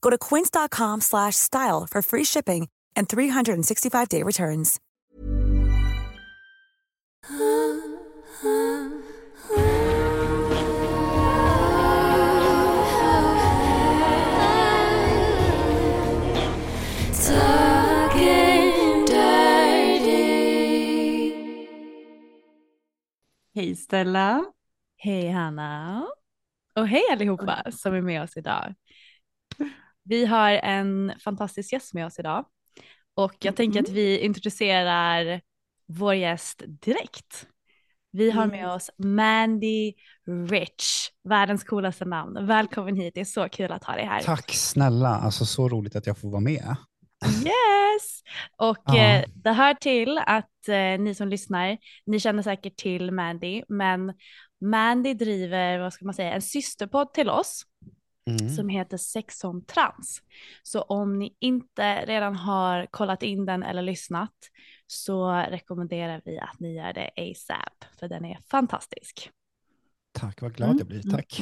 Go to quince.com slash style for free shipping and 365-day returns. Hej Stella. Hej Hanna. Och hej allihopa som är med oss idag. Vi har en fantastisk gäst med oss idag och jag tänker att vi introducerar vår gäst direkt. Vi har med oss Mandy Rich, världens coolaste namn. Välkommen hit, det är så kul att ha dig här. Tack snälla, alltså så roligt att jag får vara med. Yes! Och Ja. eh, det hör till att eh, ni som lyssnar, ni känner säkert till Mandy, men Mandy driver, vad ska man säga, en systerpodd till oss Mm. som heter Sex on Trans. Så om ni inte redan har kollat in den eller lyssnat så rekommenderar vi att ni gör det ASAP, för den är fantastisk. Tack, vad glad Mm, jag blir. Tack.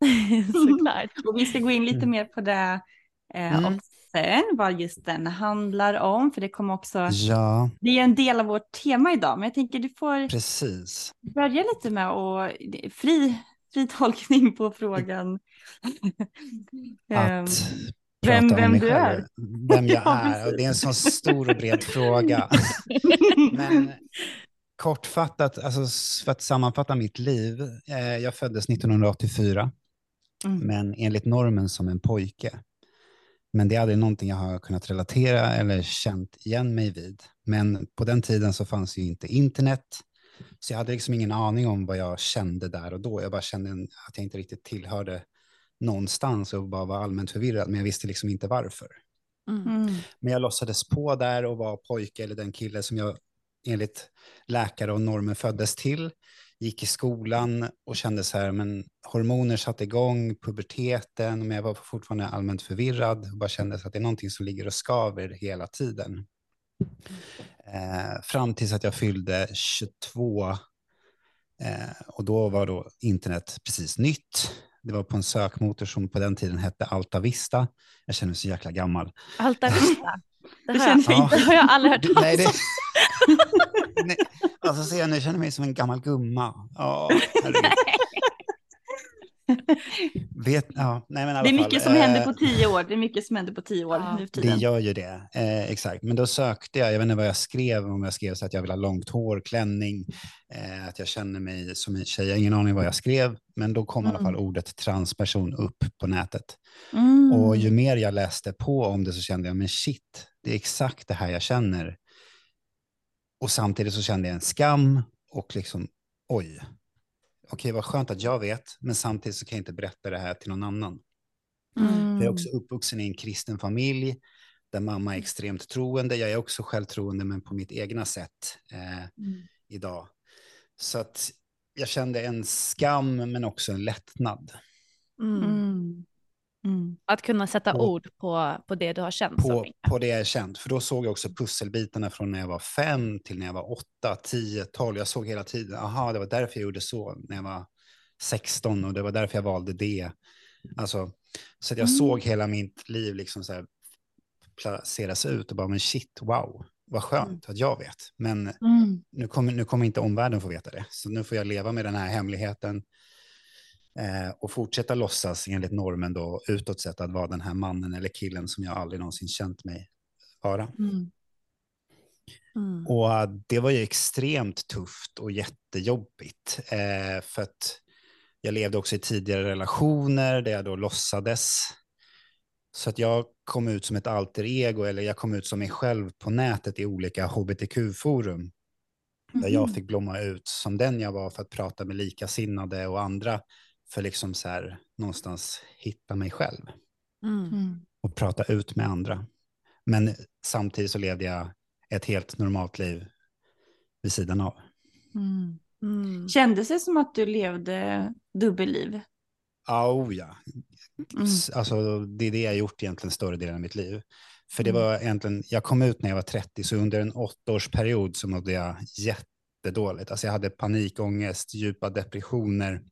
Såklart. Och vi ska gå in lite Mm. mer på det eh, Mm. och sen vad just den handlar om. För det kommer också, Ja, det är en del av vårt tema idag. Men jag tänker du får precis. börja lite med att fri, fri tolkning på frågan. Ehm, Att vem- vem du själv, är. Vem jag Ja, är. Och det är en sån stor och bred fråga. Men kortfattat, alltså för att sammanfatta mitt liv. Eh, jag föddes 1984, Mm. men enligt normen som en pojke. Men det är aldrig någonting jag har kunnat relatera eller känt igen mig vid. Men på den tiden så fanns ju inte internet. Så jag hade liksom ingen aning om vad jag kände där och då. Jag bara kände att jag inte riktigt tillhörde någonstans och bara var allmänt förvirrad. Men jag visste liksom inte varför. Mm. Men jag låtsades på där och var pojke eller den kille som jag enligt läkare och normer föddes till. Gick i skolan och kände så här, men hormoner satte igång, puberteten, men jag var fortfarande allmänt förvirrad och bara kände så att det är någonting som ligger och skaver hela tiden. Eh, fram tills att jag fyllde 22 eh, och då var då internet precis nytt. Det var på en sökmotor som på den tiden hette Alta Vista. Jag känner mig så jäkla gammal. Alta Vista. Det har, jag, inte. det har jag aldrig hört talas om. Nej, alltså ser jag nu, jag känner mig som en gammal gumma. Ja, herregud. Vet, ja, nej, men i alla Det är fall, mycket som händer eh, på tio år. Det är mycket som händer på tio år Ja. nu för Det tiden. gör ju det, eh, exakt. Men då sökte jag, jag vet inte vad jag skrev, om jag skrev så att jag vill ha långt hår, klänning, eh, att jag känner mig som en tjej, jag har ingen aning vad jag skrev, men då kom i alla fall ordet transperson upp på nätet. Mm. Och ju mer jag läste på om det så kände jag, men shit, det är exakt det här jag känner. Och samtidigt så kände jag en skam och liksom, oj, okej vad skönt att jag vet, men samtidigt så kan jag inte berätta det här till någon annan. Mm. Jag är också uppvuxen i en kristen familj där mamma är extremt troende. Jag är också själv troende, men på mitt egna sätt eh, Mm. idag. Så att jag kände en skam, men också en lättnad. Mm. Mm. Mm. Att kunna sätta Och- ord på, på det du har känt på, på det jag är känt. För då såg jag också pusselbitarna från när jag var fem till när jag var åtta, tio, tolv. Jag såg hela tiden, aha, det var därför jag gjorde så när jag var 16 och det var därför jag valde det. Alltså, så att jag Mm. såg hela mitt liv liksom så här placeras ut och bara, men shit, wow, vad skönt att jag vet. Men Mm. nu kommer, nu kommer inte omvärlden få veta det. Så nu får jag leva med den här hemligheten eh, och fortsätta låtsas enligt normen då utåt sett att vara den här mannen eller killen som jag aldrig någonsin känt mig vara. Mm. Mm. Och eh, det var ju extremt tufft och jättejobbigt. Eh, för att jag levde också i tidigare relationer där jag då låtsades. Så att jag kom ut som ett alter ego, eller jag kom ut som mig själv på nätet i olika hbtq-forum. Där jag Mhm. fick blomma ut som den jag var för att prata med likasinnade och andra. För liksom så här någonstans hitta mig själv Mm. Mm. och prata ut med andra. Men samtidigt så levde jag ett helt normalt liv vid sidan av. Mm. Mm. Kändes det som att du levde dubbelliv? Oh, ja. Mm. Alltså, det är det jag gjort egentligen större delen av mitt liv. För det Mm. var egentligen, jag kom ut när jag var 30, så under en åttaårsperiod så mådde jag jättedåligt. Alltså jag hade panikångest, djupa depressioner,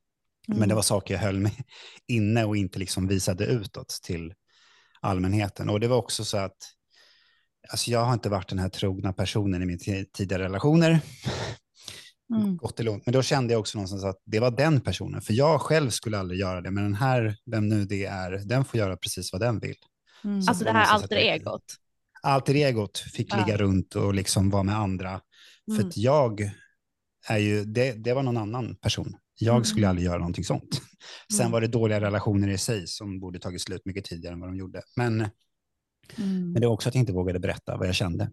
men Mm. det var saker jag höll mig inne och inte liksom visade utåt till allmänheten. Och det var också så att alltså jag har inte varit den här trogna personen i mina ti- tidigare relationer. Mm. Men då kände jag också någonstans att det var den personen. För jag själv skulle aldrig göra det. Men den här, vem nu det är, den får göra precis vad den vill. Mm. Alltså det här alter egot. Alter egot fick Ja. ligga runt och liksom vara med andra. För Mm. att jag är ju, det, det var någon annan person. Jag Mm. skulle aldrig göra någonting sånt. Sen Mm. var det dåliga relationer i sig som borde tagit slut mycket tidigare än vad de gjorde. Men, Mm. men det var också att jag inte vågade berätta vad jag kände.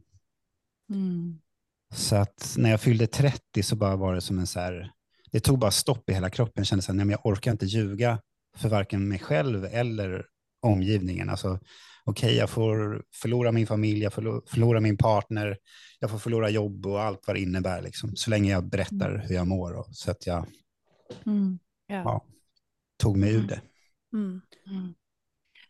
Så att när jag fyllde 30 så bara var det som en så här, det tog bara stopp i hela kroppen. Jag kände så här, nej men jag orkar inte ljuga för varken mig själv eller omgivningen. Alltså, okej, jag får förlora min familj, jag får förlora min partner, jag får förlora jobb och allt vad det innebär, liksom, så länge jag berättar hur jag mår. Och, så att jag Mm. Ja. Ja. tog mig ur Mm. det. Mm. Mm.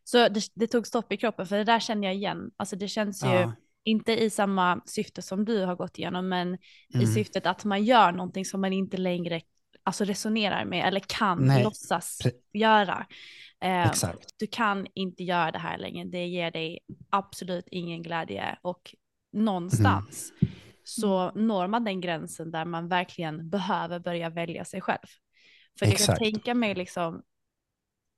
Så det, det tog stopp i kroppen, för det där känner jag igen. Alltså det känns ju Ja. inte i samma syfte som du har gått igenom, men i Mm. syftet att man gör någonting som man inte längre alltså, resonerar med eller kan Nej, låtsas pre- göra. Eh. Du kan inte göra det här längre, det ger dig absolut ingen glädje och någonstans så når man den gränsen där man verkligen behöver börja välja sig själv. För jag kan Exakt. tänka mig liksom,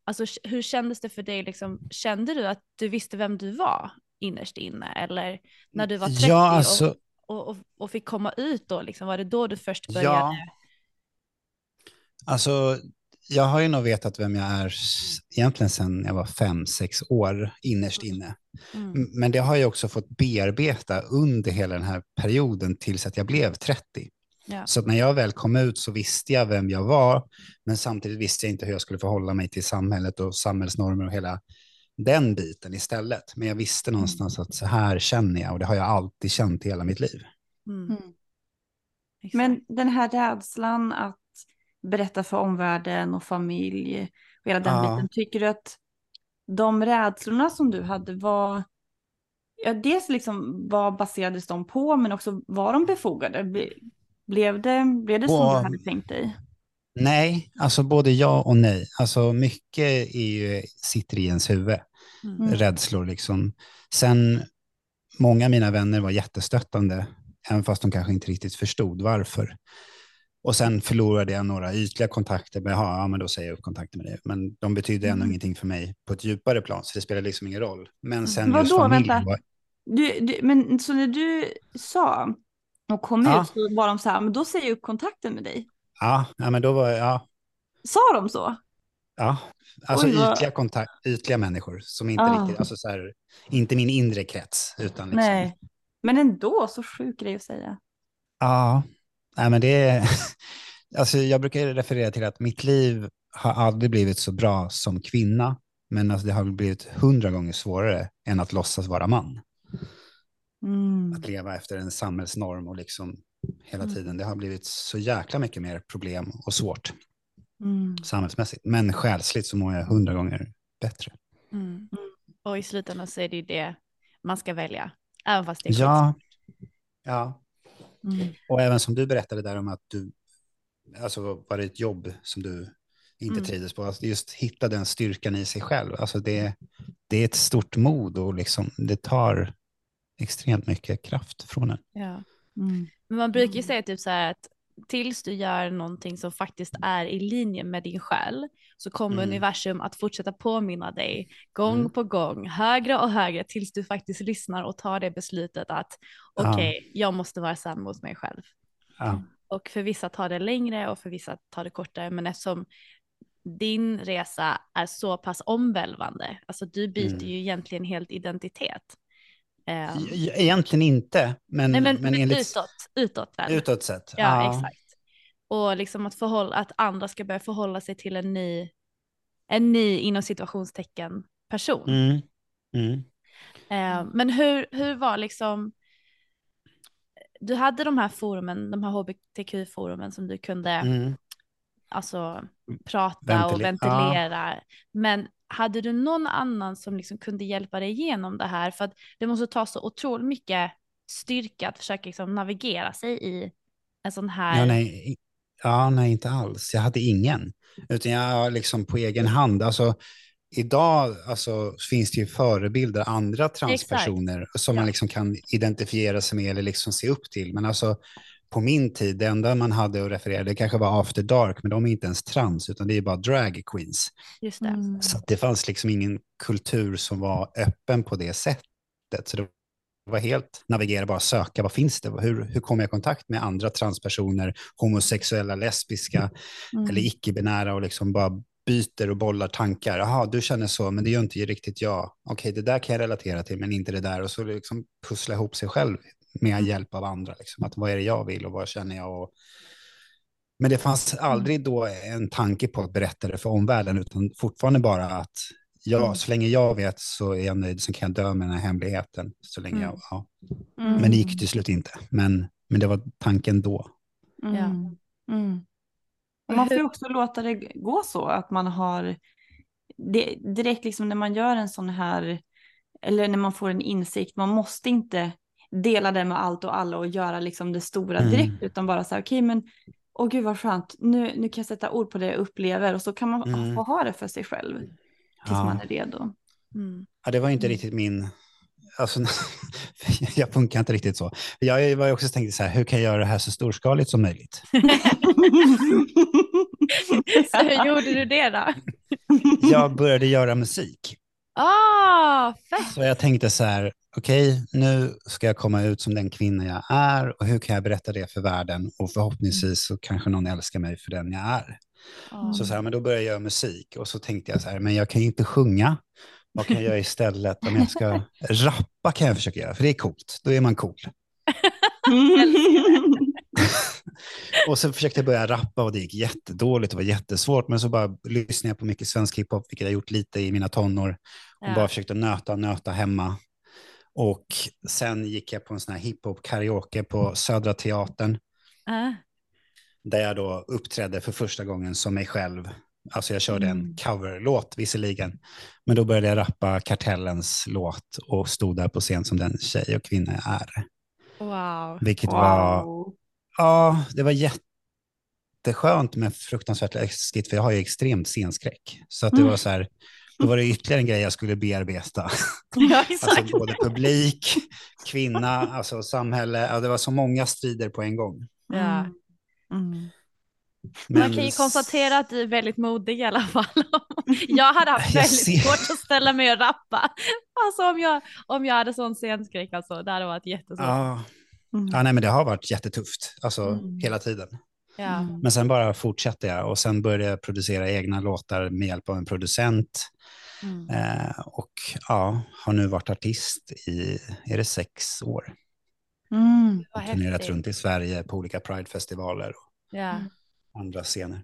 alltså hur kändes det för dig liksom, kände du att du visste vem du var innerst inne eller när du var 30 Ja, alltså, och, och, och, fick komma ut då liksom, var det då du först började? Ja. alltså, jag har ju nog vetat vem jag är egentligen sedan jag var fem, sex år innerst inne. Mm. Men det har jag också fått bearbeta under hela den här perioden tills att jag blev 30. Ja. Så att när jag väl kom ut så visste jag vem jag var, men samtidigt visste jag inte hur jag skulle förhålla mig till samhället och samhällsnormer och hela den biten istället. Men jag visste någonstans att så här känner jag och det har jag alltid känt i hela mitt liv. Mm. Mm. Men den här rädslan att berätta för omvärlden och familj och hela den Ja. biten, tycker du att de rädslorna som du hade var, ja dels liksom vad baserades de på men också var de befogade? Ble- Blev det, blev det som Och- du hade tänkt dig? Nej, alltså både ja och nej. Alltså mycket är ju, sitter i ens huvud, Mm. rädslor liksom. Sen, många av mina vänner var jättestöttande, även fast de kanske inte riktigt förstod varför. Och sen förlorade jag några ytliga kontakter, men, jaha, ja, men då säger jag upp kontakten med dig. Men de betydde ändå Mm. ingenting för mig på ett djupare plan, så det spelar liksom ingen roll. Men sen Vadå, just familjen vänta. var, Du, du, men så när du sa och kom Ja. ut så var de så här, men då säger jag upp kontakten med dig. ja, ja, men då var, ja, Sa de så? Ja, alltså Oj, vad- ytliga, kontakt, ytliga människor som inte Ah. riktigt, alltså så här, inte min inre krets, utan liksom. Nej. Men ändå, så sjuk grej att säga. Ja, nej men det är, alltså jag brukar referera till att mitt liv har aldrig blivit så bra som kvinna, men alltså det har blivit hundra gånger svårare än att låtsas vara man. Mm. Att leva efter en samhällsnorm och liksom hela Mm. tiden. Det har blivit så jäkla mycket mer problem och svårt Mm. samhällsmässigt. Men själsligt så mår jag hundra gånger bättre. Mm. Och i slutändan så är det ju det man ska välja, även fast det är Ja, ja. Mm. Och även som du berättade där om att du, alltså var det ett jobb som du inte Mm. trivdes på, alltså just hitta den styrkan i sig själv. Alltså det, det är ett stort mod och liksom, det tar extremt mycket kraft från en. Ja. Mm. Men man brukar ju säga typ så här att tills du gör någonting som faktiskt är i linje med din själ så kommer Mm. universum att fortsätta påminna dig gång Mm. på gång, högre och högre tills du faktiskt lyssnar och tar det beslutet att Ja. okej, jag måste vara sann mot mig själv. Ja. Och för vissa tar det längre och för vissa tar det kortare, men eftersom din resa är så pass omvälvande, alltså du byter Mm. ju egentligen helt identitet. Ehm, E- Egentligen inte, men, nej men, men enligt utåt, utåt väl? utåt sett. Ja, exakt. Och liksom att, förhålla, att andra ska börja förhålla sig till en ny, en ny inom situationstecken person. Mm. Mm. Eh, men hur, hur var liksom, du hade de här forumen, de här hbtq-forumen som du kunde Mm. alltså, prata Ventile- och ventilera. Men hade du någon annan som liksom kunde hjälpa dig igenom det här? För att det måste ta så otroligt mycket styrka att försöka liksom navigera sig i en sån här... Ja, nej, ja, nej, inte alls. Jag hade ingen. Utan jag liksom på egen hand. Alltså, idag alltså, finns det ju förebilder, andra transpersoner som Ja. man liksom kan identifiera sig med eller liksom se upp till. Men alltså, på min tid, det enda man hade att referera, det kanske var After Dark, men de är inte ens trans, utan det är bara drag queens. Just det. Mm. Så det fanns liksom ingen kultur som var öppen på det sättet. Så det var helt navigera, bara söka, vad finns det? Hur, hur kommer jag i kontakt med andra transpersoner, homosexuella, lesbiska Mm. eller icke-binära och liksom bara byter och bollar tankar. Jaha, du känner så, men det gör inte riktigt jag. Okej, det där kan jag relatera till, men inte det där. Och så liksom pussla ihop sig själv med hjälp av andra. Liksom. Att vad är det jag vill och vad känner jag? Och... Men det fanns aldrig då en tanke på att berätta det för omvärlden, utan fortfarande bara att ja, så länge jag vet så är jag nöjd, så kan jag dö med den här hemligheten. Så länge jag, ja. Mm. Men det gick till slut inte. Men, men det var tanken då. Mm. Ja. Mm. Och man får ju också låta det gå så att man har det, direkt liksom när man gör en sån här eller när man får en insikt, man måste inte dela det med allt och alla och göra liksom det stora Mm. direkt utan bara så här okej men åh gud vad skönt, nu, nu kan jag sätta ord på det jag upplever och så kan man Mm. få ha det för sig själv tills Ja. man är redo. Mm. Ja, det var inte Mm. riktigt min... Alltså, jag funkar inte riktigt så. Jag var ju också tänkt så här, hur kan jag göra det här så storskaligt som möjligt? Så hur gjorde du det då? Jag började göra musik. Ah, fett! Så jag tänkte så här, okej, nu ska jag komma ut som den kvinna jag är och hur kan jag berätta det för världen? Och förhoppningsvis så kanske någon älskar mig för den jag är. Ah. Så, så här, men då började jag göra musik och så tänkte jag så här, men jag kan ju inte sjunga. Vad kan jag göra istället? Om jag ska rappa kan jag försöka göra, för det är coolt. Då är man cool. Och så försökte jag börja rappa och det gick jättedåligt, det var jättesvårt. Men så bara lyssnade jag på mycket svensk hiphop, vilket jag gjort lite i mina tonår. Och Ja. bara försökte nöta och nöta hemma. Och sen gick jag på en sån här hiphop karaoke på Södra Teatern. Ah. Där jag då uppträdde för första gången som mig själv. Alltså jag körde en Mm. coverlåt visserligen. Men då började jag rappa Kartellens låt och stod där på scen som den tjej och kvinna jag är. Wow. Vilket var Wow. Ja, det var jätteskönt men fruktansvärt läskigt för jag har ju extremt scenskräck. Så att det Mm. var så här, då var det ytterligare en grej jag skulle bearbeta. Ja, exakt. Alltså både publik, kvinna, alltså samhälle. Ja, det var så många strider på en gång. Ja. Mm. Men Man kan ju konstatera att du är väldigt modig i alla fall. jag hade haft Jag väldigt ser- svårt att ställa mig och rappa. Alltså om jag, om jag hade sån scenskräck alltså, det hade varit jättesvårt. Ja, Mm. ja nej, men det har varit jättetufft, alltså Mm. hela tiden. Ja. Mm. Men sen bara fortsatte jag och sen började jag producera egna låtar med hjälp av en producent. Mm. Eh, och ja, har nu varit artist i, är det sex år? Mm. Vad turnerat häftigt. runt i Sverige på olika Pride-festivaler Ja. och andra scener.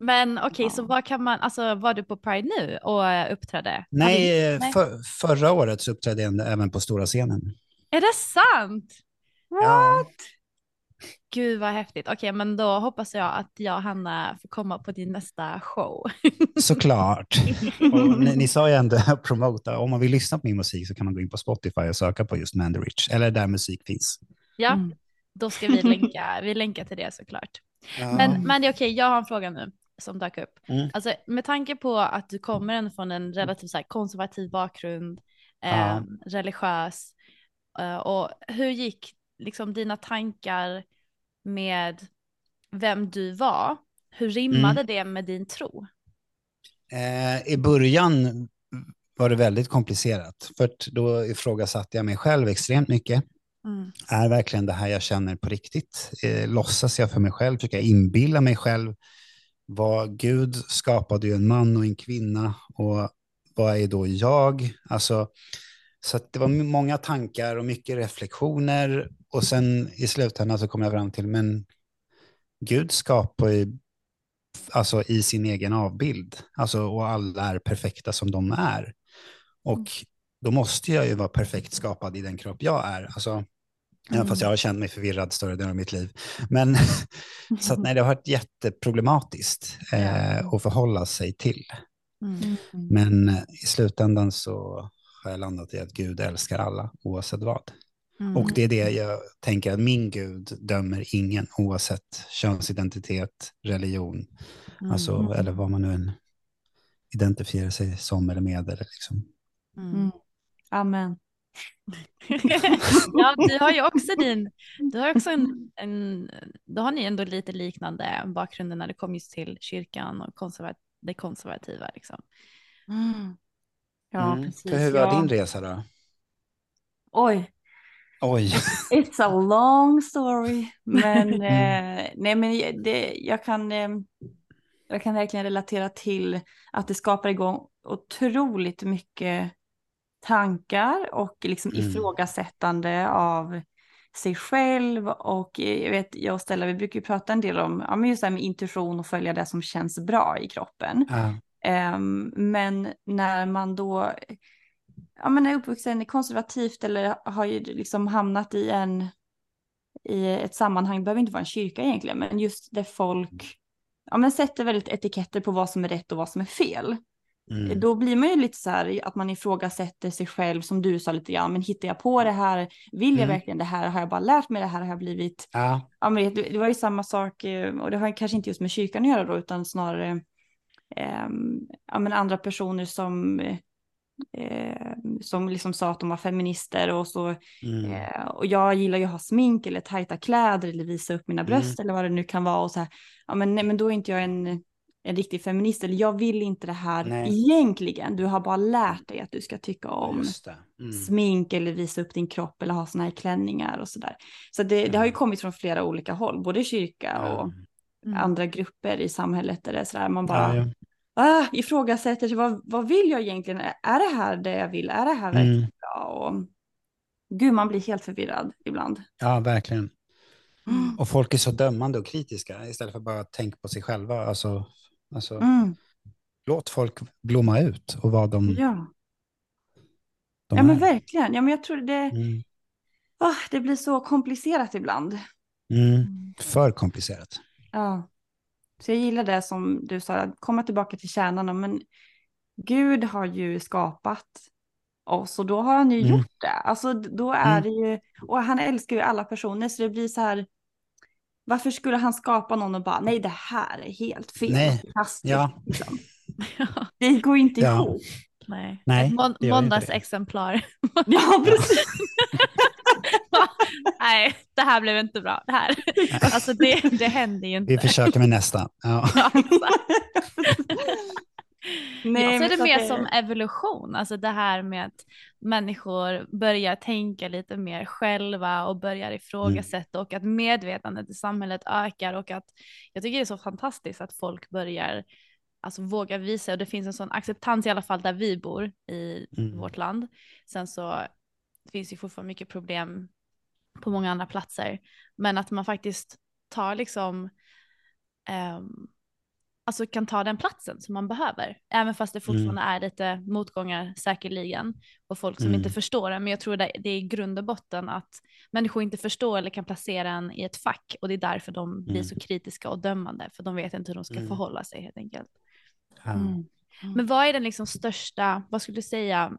Men okej, så Ja. vad kan man, alltså var du på Pride nu och uppträdde? Nej, Hade- eh, för, förra året så uppträdde jag även på stora scenen. Är det sant? Ja, gud vad häftigt. Okej, men då hoppas jag att jag och Hanna får komma på din nästa show. Såklart. Och ni, ni sa ju ändå att promota, om man vill lyssna på min musik så kan man gå in på Spotify och söka på just Mandy Rich, eller där musik finns. Ja, Mm. då ska vi länka, vi länkar till det såklart. Men, men det är okej, jag har en fråga nu som dök upp. Mm. Alltså, med tanke på att du kommer ändå från en relativt så här, konservativ bakgrund, Ja. eh, religiös, eh, och hur gick liksom dina tankar med vem du var? Hur rimmade Mm. det med din tro? Eh, I början var det väldigt komplicerat, för då ifrågasatte jag mig själv extremt mycket. Mm. Är verkligen det här jag känner på riktigt? Eh, låtsas jag för mig själv? Försöker jag inbilla mig själv? Vad Gud skapade ju en man och en kvinna och vad är då jag? Alltså, så det var många tankar och mycket reflektioner och sen i slutändan så kom jag fram till, men Gud skapar ju alltså i sin egen avbild, alltså och alla är perfekta som de är. Och då måste jag ju vara perfekt skapad i den kropp jag är. Alltså, Även fast jag har känt mig förvirrad större delen av mitt liv. Men så att nej, det har varit jätteproblematiskt eh, att förhålla sig till. Mm. Men eh, i slutändan så har jag landat i att Gud älskar alla oavsett vad. Mm. Och det är det jag tänker att min Gud dömer ingen oavsett könsidentitet, religion, alltså, Mm. eller vad man nu än identifierar sig som eller med. Eller liksom. Mm. Mm. Amen. ja, du har ju också din, du har också en, en, då har ni ändå lite liknande bakgrunder när det kommer just till kyrkan och konservat, det konservativa liksom. Ja, Mm. precis. För hur var ja. din resa då? Oj, Oj. it's a long story. Men, Mm. eh, nej, men det, jag, kan, eh, jag kan verkligen relatera till att det skapar igång otroligt mycket tankar och liksom Mm. ifrågasättande av sig själv och eh, jag vet, jag och Stella, vi brukar ju prata en del om ja, men just det här med intuition och följa det som känns bra i kroppen. Ja. Ehm, men när man då ja, men är uppvuxen konservativt eller har ju liksom hamnat i en i ett sammanhang, det behöver inte vara en kyrka egentligen, men just där folk ja, men sätter väldigt etiketter på vad som är rätt och vad som är fel. Mm. Då blir man ju lite så här att man ifrågasätter sig själv som du sa lite grann, men hittar jag på det här? Vill jag Mm. verkligen det här? Har jag bara lärt mig det här? Har jag blivit Ja. ja, men det, det var ju samma sak, eh, och det har kanske inte just med kyrkan att göra då, utan snarare ehm, ja, men andra personer som, eh, som liksom sa att de var feminister och så, Mm. eh, och jag gillar ju att ha smink eller tajta kläder eller visa upp mina Mm. bröst eller vad det nu kan vara och så här, ja men, nej, men då är inte jag en, en riktig feminist, eller jag vill inte det här Nej. egentligen, du har bara lärt dig att du ska tycka om Just det. Mm. smink eller visa upp din kropp eller ha såna här klänningar och sådär. Så det, det har ju Ja. kommit från flera olika håll, både kyrka och Mm. andra grupper i samhället där det är sådär man bara Ja, ja. Ah, ifrågasätter sig, vad, vad vill jag egentligen? Är det här det jag vill? Är det här verkligen Mm. bra? Och, gud, man blir helt förvirrad ibland. ja, verkligen. Mm. Och folk är så dömande och kritiska istället för bara att tänka på sig själva. Alltså, alltså, Mm. Låt folk blomma ut och vad de, Ja. de ja, men är. verkligen. Ja, men jag tror det, Mm. ah, det blir så komplicerat ibland. Mm. För komplicerat. Ja. Så jag gillar det som du sa, att komma tillbaka till kärnan. Men Gud har ju skapat oss och då har han ju Mm. gjort det. Alltså då är Mm. det ju, och han älskar ju alla personer så det blir så här, varför skulle han skapa någon och bara, nej det här är helt fel. Nej. förkastligt", Ja. liksom. Det går ju inte Ja. ihop. Nej, Nej, ett mån- måndagsexemplar. Ja, precis. Nej, det här blev inte bra. Det här. Alltså det, det händer ju inte. Vi försöker med nästa. Ja. Nej, jag ser det mer som evolution, alltså det här med att människor börjar tänka lite mer själva och börjar ifrågasätta och att medvetandet i samhället ökar och att jag tycker det är så fantastiskt att folk börjar alltså våga visa och det finns en sån acceptans i alla fall där vi bor i Mm. vårt land. Sen så finns ju fortfarande mycket problem på många andra platser, men att man faktiskt tar liksom ehm, alltså kan ta den platsen som man behöver. Även fast det Mm. fortfarande är lite motgångar säkerligen och folk som Mm. inte förstår det. Men jag tror det, det är i grund och botten att människor inte förstår eller kan placera en i ett fack och det är därför de blir Mm. så kritiska och dömande för de vet inte hur de ska Mm. förhålla sig helt enkelt. Mm. Men vad är den liksom största, vad skulle du säga,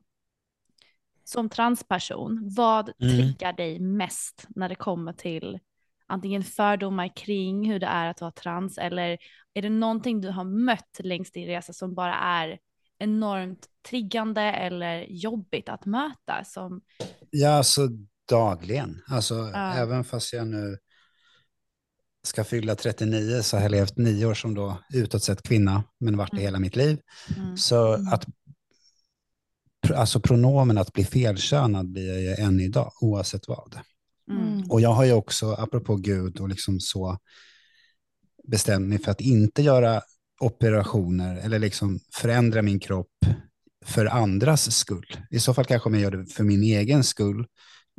som transperson, vad Mm. triggar dig mest när det kommer till antingen fördomar kring hur det är att vara trans eller är det någonting du har mött längs din resa som bara är enormt triggande eller jobbigt att möta som Ja, alltså dagligen. Alltså, Ja. även fast jag nu ska fylla 39 så har jag levt nio år som då utåt sett kvinna, men varit det Mm. hela mitt liv. mm, Så Mm. att alltså pronomen att bli felkönad blir jag ju än idag, oavsett vad. mm, Och jag har ju också, apropå Gud och liksom så, bestämt mig för att inte göra operationer eller liksom förändra min kropp för andras skull. I så fall kanske jag gör det för min egen skull.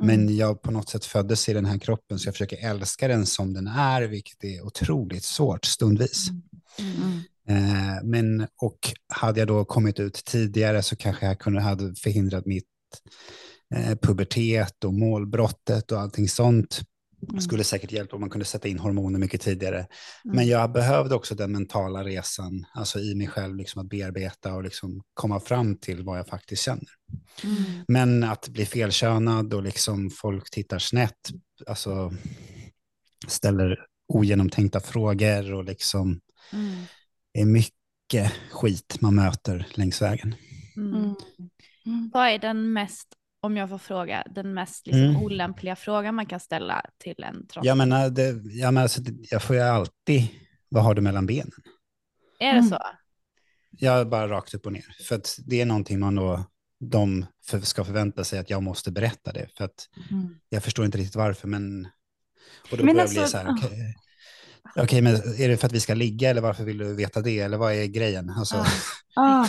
Men jag på något sätt föddes i den här kroppen så jag försöker älska den som den är, vilket är otroligt svårt stundvis. Mm. Eh, men, och hade jag då kommit ut tidigare så kanske jag kunde ha förhindrat mitt eh, pubertet och målbrottet och allting sånt. Mm. Skulle säkert hjälpa om man kunde sätta in hormoner mycket tidigare. Mm. Men jag behövde också den mentala resan, alltså i mig själv, liksom att bearbeta och liksom komma fram till vad jag faktiskt känner. mm, Men att bli felkönad och liksom folk tittar snett, alltså ställer ogenomtänkta frågor och liksom mm, det är mycket skit man möter längs vägen. mm. Mm. Mm. Vad är den mest, om jag får fråga, den mest liksom Mm. olämpliga frågan man kan ställa till en trans? Jag menar, det, jag, menar det- jag får ju alltid, vad har du mellan benen? Är det Mm. så? Jag bara rakt upp och ner. För att det är någonting man då, de för, ska förvänta sig att jag måste berätta det. För att Mm. jag förstår inte riktigt varför, men... Och då Men börjar alltså, bli så här, ah. Okej, okej, men är det för att vi ska ligga eller varför vill du veta det? Eller vad är grejen? Alltså, Ja. Ah.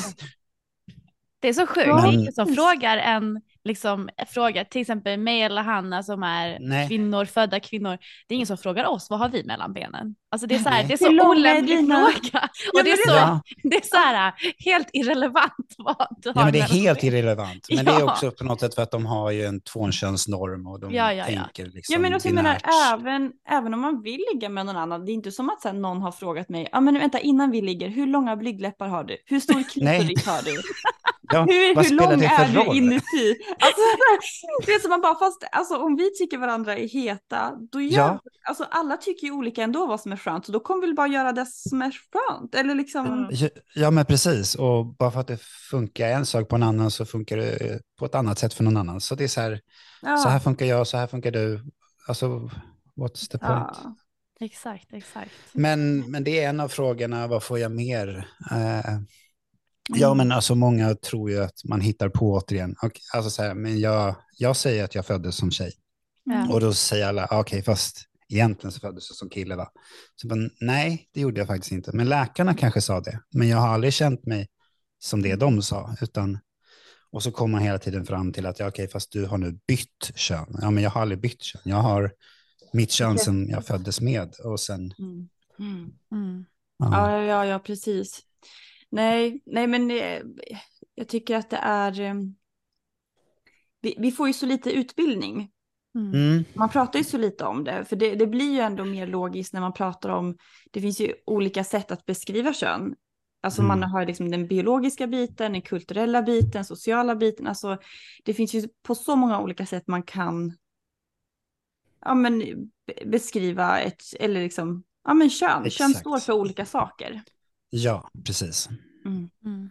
Det är så sjukt, det är ingen som frågar en, liksom, frågar till exempel mig eller Hanna som är Nej. kvinnor, födda kvinnor. Det är ingen som frågar oss, vad har vi mellan benen? Alltså det är så, här, det är så olämplig dina? fråga. Och det är så, Ja. det är så här, helt irrelevant vad du har Ja, men det är helt benen. irrelevant. Men det är också på något sätt för att de har ju en tvåkönsnorm och de Ja, ja, ja. tänker liksom Ja men också, jag menar, även, även om man vill ligga med någon annan, det är inte som att sen, någon har frågat mig, ja men vänta innan vi ligger, hur långa blygdläppar har du? Hur stor klitoris har du? Ja, Hur, hur lång är roll? du inuti? Alltså, det är som man bara, fast alltså, om vi tycker varandra är heta, då gör, Ja. alltså alla tycker ju olika ändå vad som är skönt, så då kommer vi bara göra det som är skönt, eller liksom, Ja, Ja, men precis. Och bara för att det funkar en sak på en annan så funkar det på ett annat sätt för någon annan. Så det är så här, ja. så här funkar jag, så här funkar du. Alltså, what's the point? ja. Exakt, exakt. Men, men det är en av frågorna, vad får jag mer? Eh, Ja, men alltså många tror ju att man hittar på återigen. Alltså så här, men jag, jag säger att jag föddes som tjej. Ja. Och då säger alla, "Ah, okej, fast egentligen så föddes jag som kille va? Så bara, nej, det gjorde jag faktiskt inte. Men läkarna kanske sa det. Men jag har aldrig känt mig som det de sa. Utan, och så kommer man hela tiden fram till att, ja, okej, fast du har nu bytt kön. Ja, men jag har aldrig bytt kön. Jag har mitt kön som jag föddes med. Och sen, Mm. Mm. Mm. ja. Ja, ja, ja, precis. Nej, nej, men eh, jag tycker att det är... eh, Vi, vi får ju så lite utbildning. Mm. Mm, Man pratar ju så lite om det, för det, det blir ju ändå mer logiskt när man pratar om... Det finns ju olika sätt att beskriva kön. Alltså man Mm. har liksom den biologiska biten, den kulturella biten, sociala biten. Alltså det finns ju på så många olika sätt man kan ja, men, be- beskriva ett, eller liksom, ja men kön. Kön Exakt. står för olika saker. Ja, precis. Mm. Mm.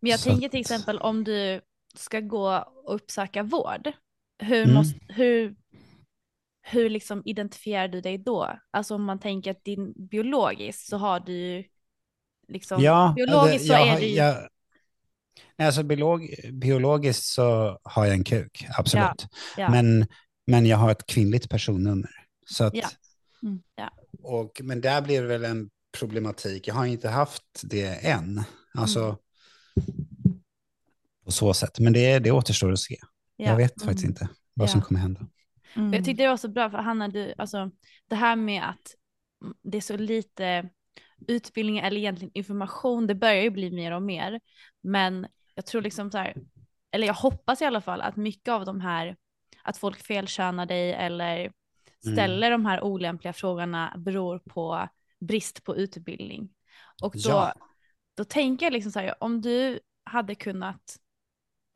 Men jag Så tänker till exempel om du ska gå och uppsöka vård, hur, Mm. måste, hur, hur liksom identifierar du dig då? Alltså om man tänker att din biologiskt så har du ju liksom, Ja, biologiskt det- så jag är har- det ju, jag- Nej, alltså biolog, biologiskt så har jag en kuk, absolut. ja. Men, men jag har ett kvinnligt personnummer. Så att, Ja. Mm, ja. och, men där blir det väl en problematik. Jag har inte haft det än. Alltså, Mm. På så sätt. Men det, det återstår att se. ja. Jag vet faktiskt Mm. inte vad Ja. som kommer hända. Mm. Jag tyckte det var så bra för Hanna, du, alltså, det här med att det är så lite utbildning eller egentligen information, det börjar ju bli mer och mer. Men jag tror liksom så här, eller jag hoppas i alla fall att mycket av de här, att folk felkönar dig eller ställer mm. de här olämpliga frågorna beror på brist på utbildning. Och då, ja. då tänker jag liksom så här, om du hade kunnat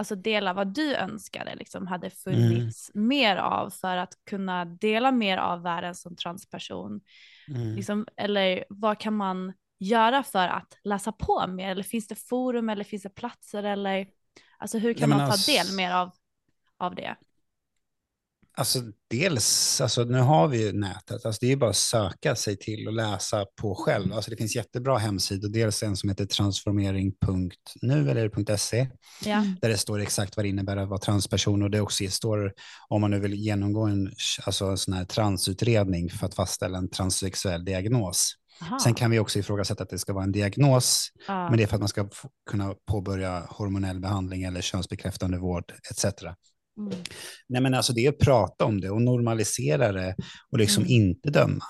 alltså dela vad du önskade liksom hade funnits mm. mer av för att kunna dela mer av världen som transperson. Mm. Liksom, eller vad kan man göra för att läsa på mer? Eller finns det forum eller finns det platser eller alltså hur kan man ta alltså, del mer av, av det? Alltså dels, alltså nu har vi ju nätet, alltså det är bara att söka sig till och läsa på själv. Alltså det finns jättebra hemsidor, dels en som heter transformering.nu eller .se, ja. där det står exakt vad det innebär att vara transperson och det också står om man nu vill genomgå en, alltså en sån här transutredning för att fastställa en transsexuell diagnos. Aha. Sen kan vi också ifrågasätta att det ska vara en diagnos, ah. men det är för att man ska kunna påbörja hormonell behandling eller könsbekräftande vård etc. Mm. Nej, men alltså det är att prata om det och normalisera det och liksom mm. inte döma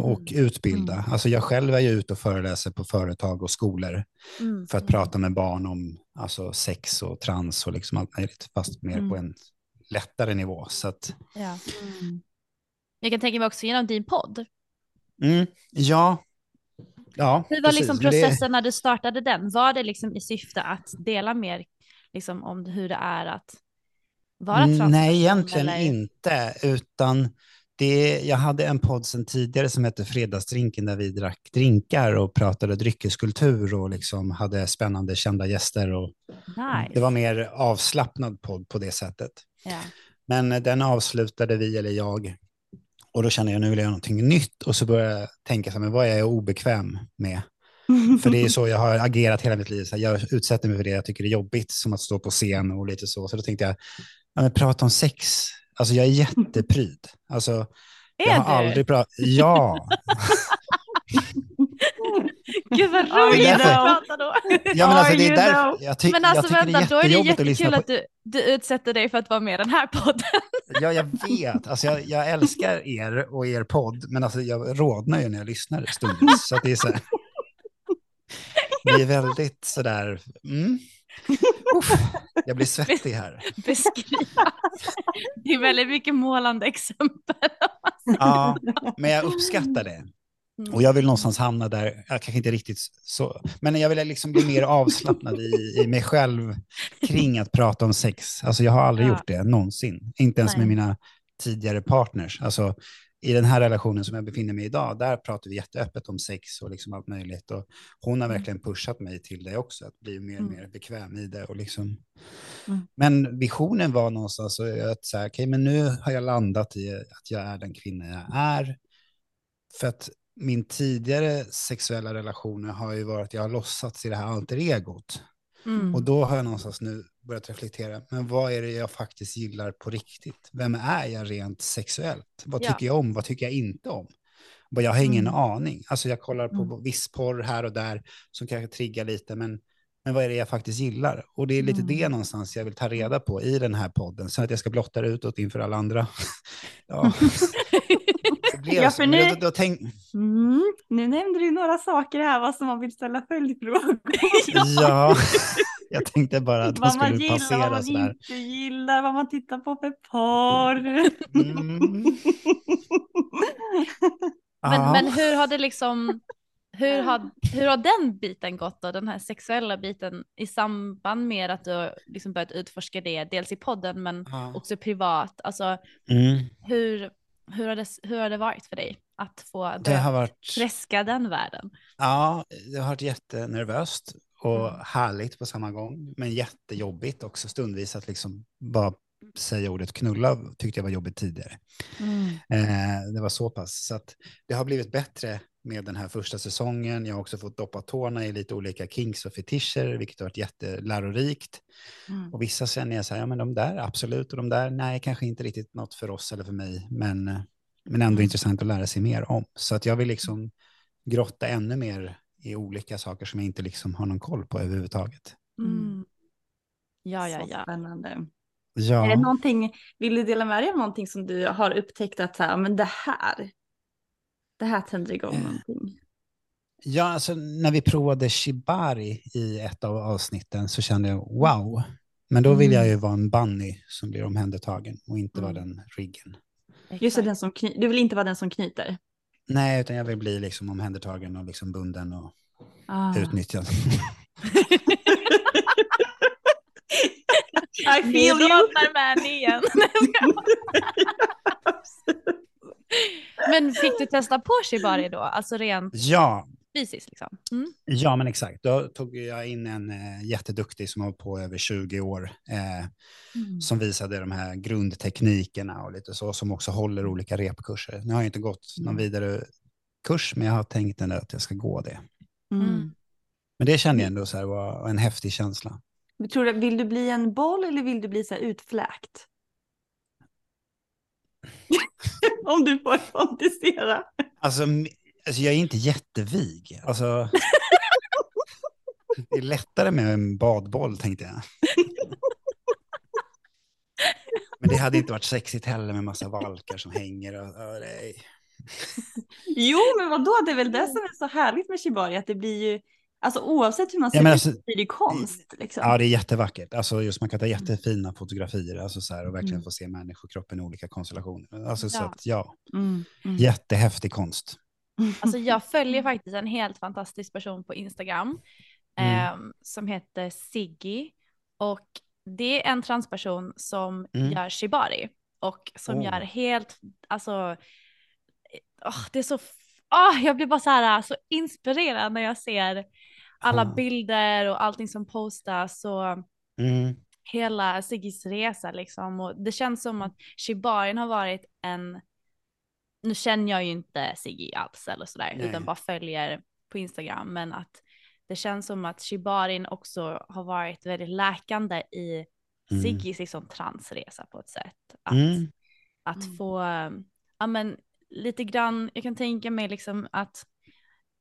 och mm. utbilda. Mm. Alltså jag själv är ju ute och föreläser på företag och skolor mm. för att prata med barn om alltså sex och trans och liksom allt möjligt, fast mer på en lättare nivå. Så att... ja. Jag kan tänka mig också genom din podd. Ja, Ja, Hur var liksom processen det... när du startade den? Var det liksom i syfte att dela mer liksom om hur det är att vara transperson? Nej, egentligen eller? inte, utan det, jag hade en podd sedan tidigare som hette Fredagsdrinken där vi drack drinkar och pratade dryckeskultur och liksom hade spännande kända gäster. Och nice. Det var mer avslappnad podd på det sättet. Yeah. Men den avslutade vi, eller jag, och då känner jag nu vill jag göra någonting nytt och så börjar jag tänka så här, men vad är jag obekväm med? för det är så jag har agerat hela mitt liv. Så jag utsätter mig för det jag tycker är jobbigt, som att stå på scen och lite så. Så då tänkte jag, ja, men prata om sex. Alltså jag är jättepryd. Alltså, är jag har du? aldrig pratat... Ja. Gud vad roligt att prata då. Ja, men alltså, det är där, jag, ty men alltså, jag tycker vänta, det är jättejobbigt att lyssna på. att du, du utsätter dig för att vara med i den här podden. Ja, jag vet. Alltså, jag, jag älskar er och er podd, men alltså, jag rodnar ju när jag lyssnar stundvis. Så det är så här, det är väldigt sådär, mm. Uff, jag blir svettig här. Beskriva. Det är väldigt mycket målande exempel. Ja, men jag uppskattar det. Och jag vill någonstans hamna där, jag kanske inte riktigt så, men jag vill liksom bli mer avslappnad i, i mig själv kring att prata om sex. Alltså jag har aldrig ja. gjort det någonsin, inte ens Nej. med mina tidigare partners. Alltså i den här relationen som jag befinner mig i idag, där pratar vi jätteöppet om sex och liksom allt möjligt. Och hon har mm. verkligen pushat mig till det också, att bli mer och mm. mer bekväm i det. Och liksom. Mm. Men visionen var någonstans att säga, okej, okay, men nu har jag landat i att jag är den kvinna jag är. För att min tidigare sexuella relationer har ju varit att jag har låtsats i det här alter egot. Mm. Och då har jag någonstans nu börjat reflektera, men vad är det jag faktiskt gillar på riktigt? Vem är jag rent sexuellt? Vad ja. tycker jag om? Vad tycker jag inte om? Jag har ingen mm. aning. Alltså jag kollar på mm. viss porr här och där som kanske triggar lite, men, men vad är det jag faktiskt gillar? Och det är lite mm. det någonstans jag vill ta reda på i den här podden, så att jag ska blotta det utåt inför alla andra. ja. ja, för nu, då, då tänk... mm, nu nämnde du några saker här vad som man vill ställa följdfrågor. ja, jag tänkte bara att vad man skulle passera Vad man sådär. inte gillar, vad man tittar på för par. Mm. men, men hur har det liksom, hur har, hur har den biten gått då, den här sexuella biten i samband med att du har liksom börjat utforska det, dels i podden men ja. också privat. Alltså mm. hur, hur, har det, hur har det varit för dig att få har varit... träska den världen? Ja, det har varit jättenervöst och mm. härligt på samma gång, men jättejobbigt också stundvis att liksom bara säga ordet knulla tyckte jag var jobbigt tidigare. Mm. Eh, det var så pass, så att det har blivit bättre med den här första säsongen. Jag har också fått doppa tårna i lite olika kinks och fetischer, vilket har varit jättelärorikt. Mm. Och vissa känner jag så här, ja men de där absolut, och de där, nej, kanske inte riktigt något för oss eller för mig, men, men ändå mm. intressant att lära sig mer om. Så att jag vill liksom grotta ännu mer i olika saker som jag inte liksom har någon koll på överhuvudtaget. Mm. Ja, ja, ja. Spännande. Ja. Är det någonting, vill du dela med dig av någonting som du har upptäckt att så här, men det här, det här tänder igång eh. någonting? Ja, alltså när vi provade shibari i ett av avsnitten så kände jag wow. Men då vill jag ju vara en bunny som blir omhändertagen och inte vara den riggen. Just det, den som kny- du vill inte vara den som knyter? Nej, utan jag vill bli liksom omhändertagen och liksom bunden och Ah. utnyttjad. I Nu feel you. man igen. Men fick du testa på shibari då? Alltså rent Ja, fysiskt liksom? Mm. ja men exakt. Då tog jag in en eh, jätteduktig som har på över 20 år. Eh, Som visade de här grundteknikerna och lite så. Som också håller olika repkurser. Nu har jag inte gått någon vidare kurs, men jag har tänkt ändå att jag ska gå det. Mm. Men det kände jag ändå så här var en häftig känsla. Tror du, vill du bli en boll eller vill du bli så här utfläkt? Om du får fantisera. Alltså, alltså jag är inte jättevig. Alltså, det är lättare med en badboll tänkte jag. Men det hade inte varit sexigt heller med massa valkar som hänger. Och, och. Jo, men vadå, det är väl det som är så härligt med shibari, att det blir ju, alltså oavsett hur man ser Ja, ut alltså- så blir det konst. Liksom. Ja, det är jättevackert. Alltså, just man kan ta jättefina fotografier alltså, så här, och verkligen Mm. få se människokroppen i olika konstellationer. Alltså, så Ja. att, ja, Mm, mm. jättehäftig konst. Alltså jag följer faktiskt en helt fantastisk person på Instagram Mm. ehm, som heter Siggy och det är en transperson som Mm. gör shibari och som Oh. gör helt, alltså, åh, det är så, åh, jag blir bara så här så inspirerad när jag ser alla Ah. bilder och allting som postas och Mm. hela Siggis resa liksom. Och det känns som att shibarin har varit en, nu känner jag ju inte Siggy alls eller sådär, Nej. utan bara följer på Instagram, men att det känns som att shibarin också har varit väldigt läkande i Mm. Siggis liksom transresa på ett sätt. Att, Mm. att Mm. få, ja men lite grann, jag kan tänka mig liksom att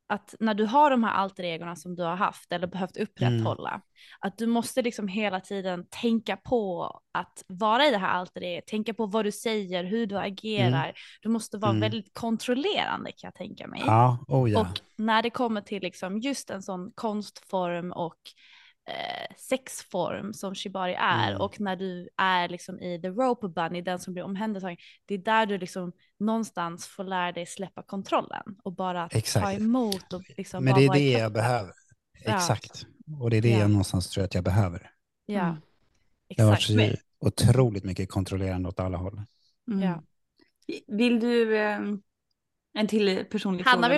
att när du har de här alter egorna som du har haft eller behövt upprätthålla, att du måste liksom hela tiden tänka på att vara i det här alter egot, tänka på vad du säger, hur du agerar. Du måste vara Mm. väldigt kontrollerande kan jag tänka mig. Ja, oh ja. Och när det kommer till liksom just en sån konstform och eh, sexform som shibari är Mm. och när du är liksom i the rope bunny, den som blir omhändertagen, det är där du liksom någonstans får lära dig släppa kontrollen och bara ta Exakt. emot och liksom Men det är det jag behöver. Ja. Exakt. Och det är det Ja. jag någonstans tror att jag behöver. Ja, Mm. Det har varit exakt. så Men- otroligt mycket kontrollerande åt alla håll. Mm. Ja. Vill du, eh, en till personlig Hanna fråga?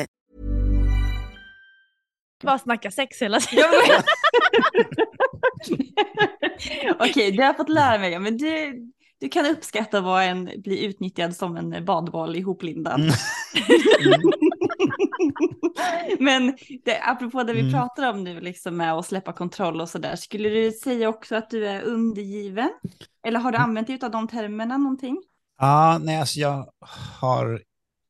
Bara snacka sex hela tiden. Okej, det har jag fått lära mig. Men du, du kan uppskatta att vara en, bli utnyttjad som en badboll ihoplindad. Mm. Men det, apropå det vi Mm. pratar om nu, liksom med att släppa kontroll och sådär, skulle du säga också att du är undergiven? Eller har du Mm. använt dig av de termerna någonting? Ja, nej, alltså jag har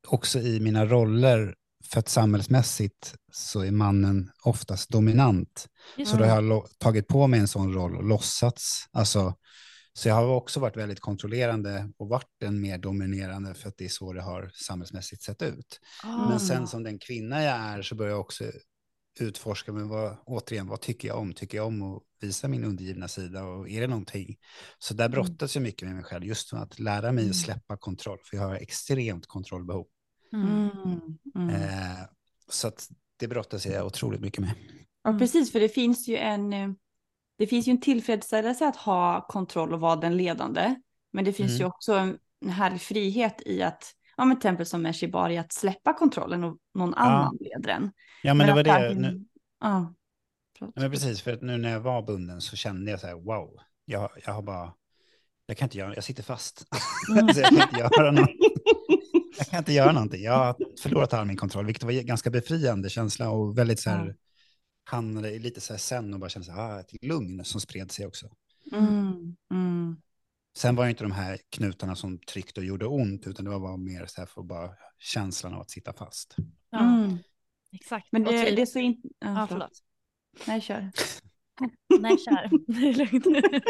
också i mina roller, för att samhällsmässigt så är mannen oftast dominant. Just Så då har jag tagit på mig en sån roll och låtsats. Alltså, så jag har också varit väldigt kontrollerande och varit en mer dominerande för att det är så det har samhällsmässigt sett ut. Ah. Men sen som den kvinna jag är så börjar jag också utforska, men vad, återigen, vad tycker jag om? Tycker jag om att visa min undergivna sida och är det någonting? Så där brottas jag mycket med mig själv, just för att lära mig att släppa kontroll, för jag har extremt kontrollbehov. Mm. Mm. Mm. Eh, så att det brottas jag otroligt mycket med. Ja, precis, för det finns ju en, eh, det finns ju en tillfredsställelse att ha kontroll och vara den ledande. Men det finns Mm. ju också en, en härlig frihet i att, ja men till exempel som med Shibari, att släppa kontrollen och någon annan leder den. Ja, men det var det. verkligen- Nu, Ja. Ja, men precis, för att nu när jag var bunden så kände jag så här, wow, jag, jag har bara, jag kan inte göra, jag sitter fast. Mm. så jag kan inte göra något. Jag kan inte göra någonting. Jag har förlorat all min kontroll, vilket var ganska befriande känsla och väldigt så här, hamnade i lite så här sen och bara kände så här, ah, ett lugn som spred sig också. Mm. Mm. Sen var det inte de här knutarna som tryckte och gjorde ont, utan det var bara mer så här för bara känslan av att sitta fast. Mm. exakt. Men det, det är så inte... Ja, Ja, förlåt. förlåt. Nej, kör. Nej, kör. Det är lugnt.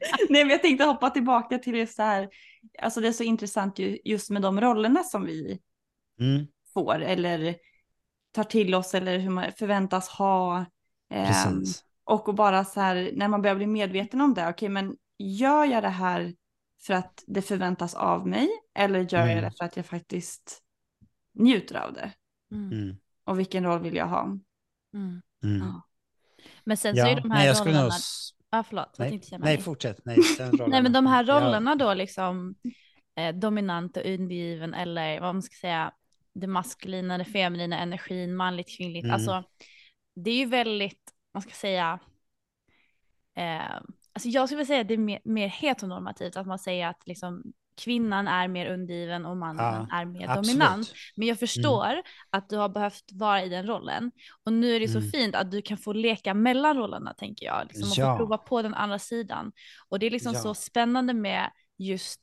Nej, men jag tänkte hoppa tillbaka till just det här. Alltså det är så intressant ju, just med de rollerna som vi Mm, får eller tar till oss eller hur man förväntas ha. Precis. och och bara så här när man börjar bli medveten om det. Okej, men gör jag det här för att det förväntas av mig eller gör jag Mm. det för att jag faktiskt njuter av det? Mm. Mm, Och vilken roll vill jag ha? Mm. mm. Ja. Men sen så är Ja, de här nej, jag rollerna... nog... Ja, förlåt. Nej, nej, fortsätt. Nej. Nej, men de här rollerna då liksom eh, dominant och undergiven eller vad man ska säga, det maskulina, det feminina, energin, manligt, kvinnligt. Mm. Alltså, det är ju väldigt, man ska säga, eh, alltså jag skulle vilja säga att det är mer, mer heteronormativt, att man säger att liksom kvinnan är mer undergiven och mannen Ja, är mer absolut. dominant. Men jag förstår att du har behövt vara i den rollen. Och nu är det så Mm. fint att du kan få leka mellan rollerna tänker jag. Liksom, och Ja. få prova på den andra sidan. Och det är liksom Ja. så spännande med just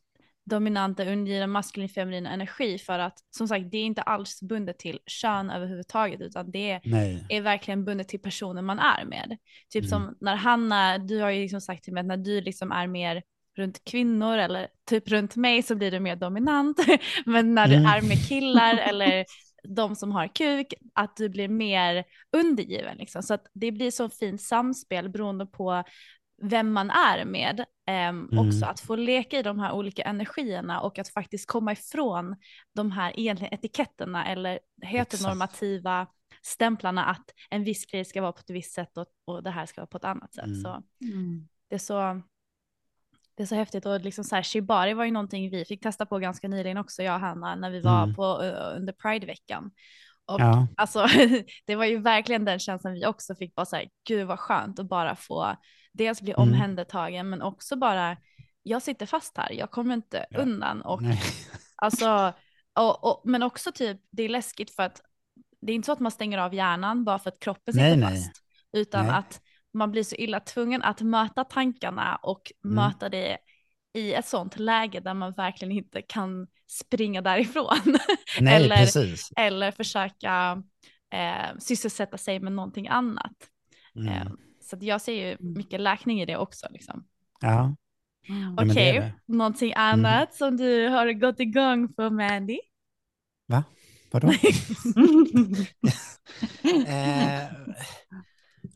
dominanta, undergivna, maskulin, feminina energi. För att som sagt, det är inte alls bundet till kön överhuvudtaget. Utan det är, Nej. är verkligen bundet till personen man är med. Typ Mm. som när Hanna, du har ju liksom sagt till mig att när du liksom är mer runt kvinnor eller typ runt mig så blir du mer dominant. Men när Mm. du är med killar eller de som har kuk, att du blir mer undergiven. Liksom. Så att det blir så fint samspel beroende på vem man är med. Ehm, Mm. Också att få leka i de här olika energierna och att faktiskt komma ifrån de här egentligen etiketterna eller heteronormativa stämplarna att en viss grej ska vara på ett visst sätt och, och det här ska vara på ett annat sätt. Mm. Så det är så det är så häftigt och liksom så här, shibari var ju någonting vi fick testa på ganska nyligen också, jag och Hanna, när vi var Mm. på under Pride-veckan. Och Ja. alltså, det var ju verkligen den känslan vi också fick, bara så här, gud vad skönt att bara få dels bli Mm. omhändertagen, men också bara, jag sitter fast här, jag kommer inte Ja. undan. Och Nej. Alltså, och, och, men också typ, det är läskigt för att det är inte så att man stänger av hjärnan bara för att kroppen sitter Nej, nej. fast, utan Nej. att man blir så illa tvungen att möta tankarna och Mm. möta det i ett sånt läge där man verkligen inte kan springa därifrån Nej, Eller- precis. eller försöka eh, sysselsätta sig med någonting annat. Mm. Eh, så jag ser ju mycket läkning i det också. Liksom. Ja. Mm. Okej, är det. någonting annat som du har gått igång på Mandy? Va? Vadå? eh,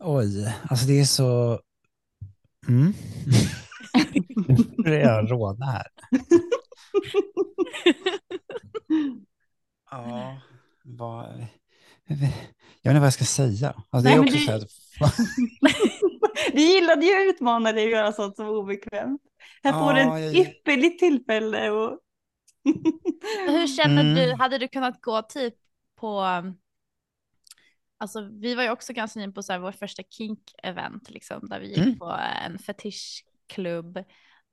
oj, alltså det är så... Mm. Nu börjar jag råda här. Ja, vad... Jag vet inte vad jag ska säga. Alltså, det Nej, är men också du- så att... Du gillade ju att utmana dig att göra sånt som obekvämt. Här får du Ja, ett jag- ypperligt tillfälle. Och... Hur känner Mm. du, hade du kunnat gå typ på, alltså vi var ju också ganska nyligen på så här vår första kink-event liksom, där vi gick Mm. på en fetischklubb.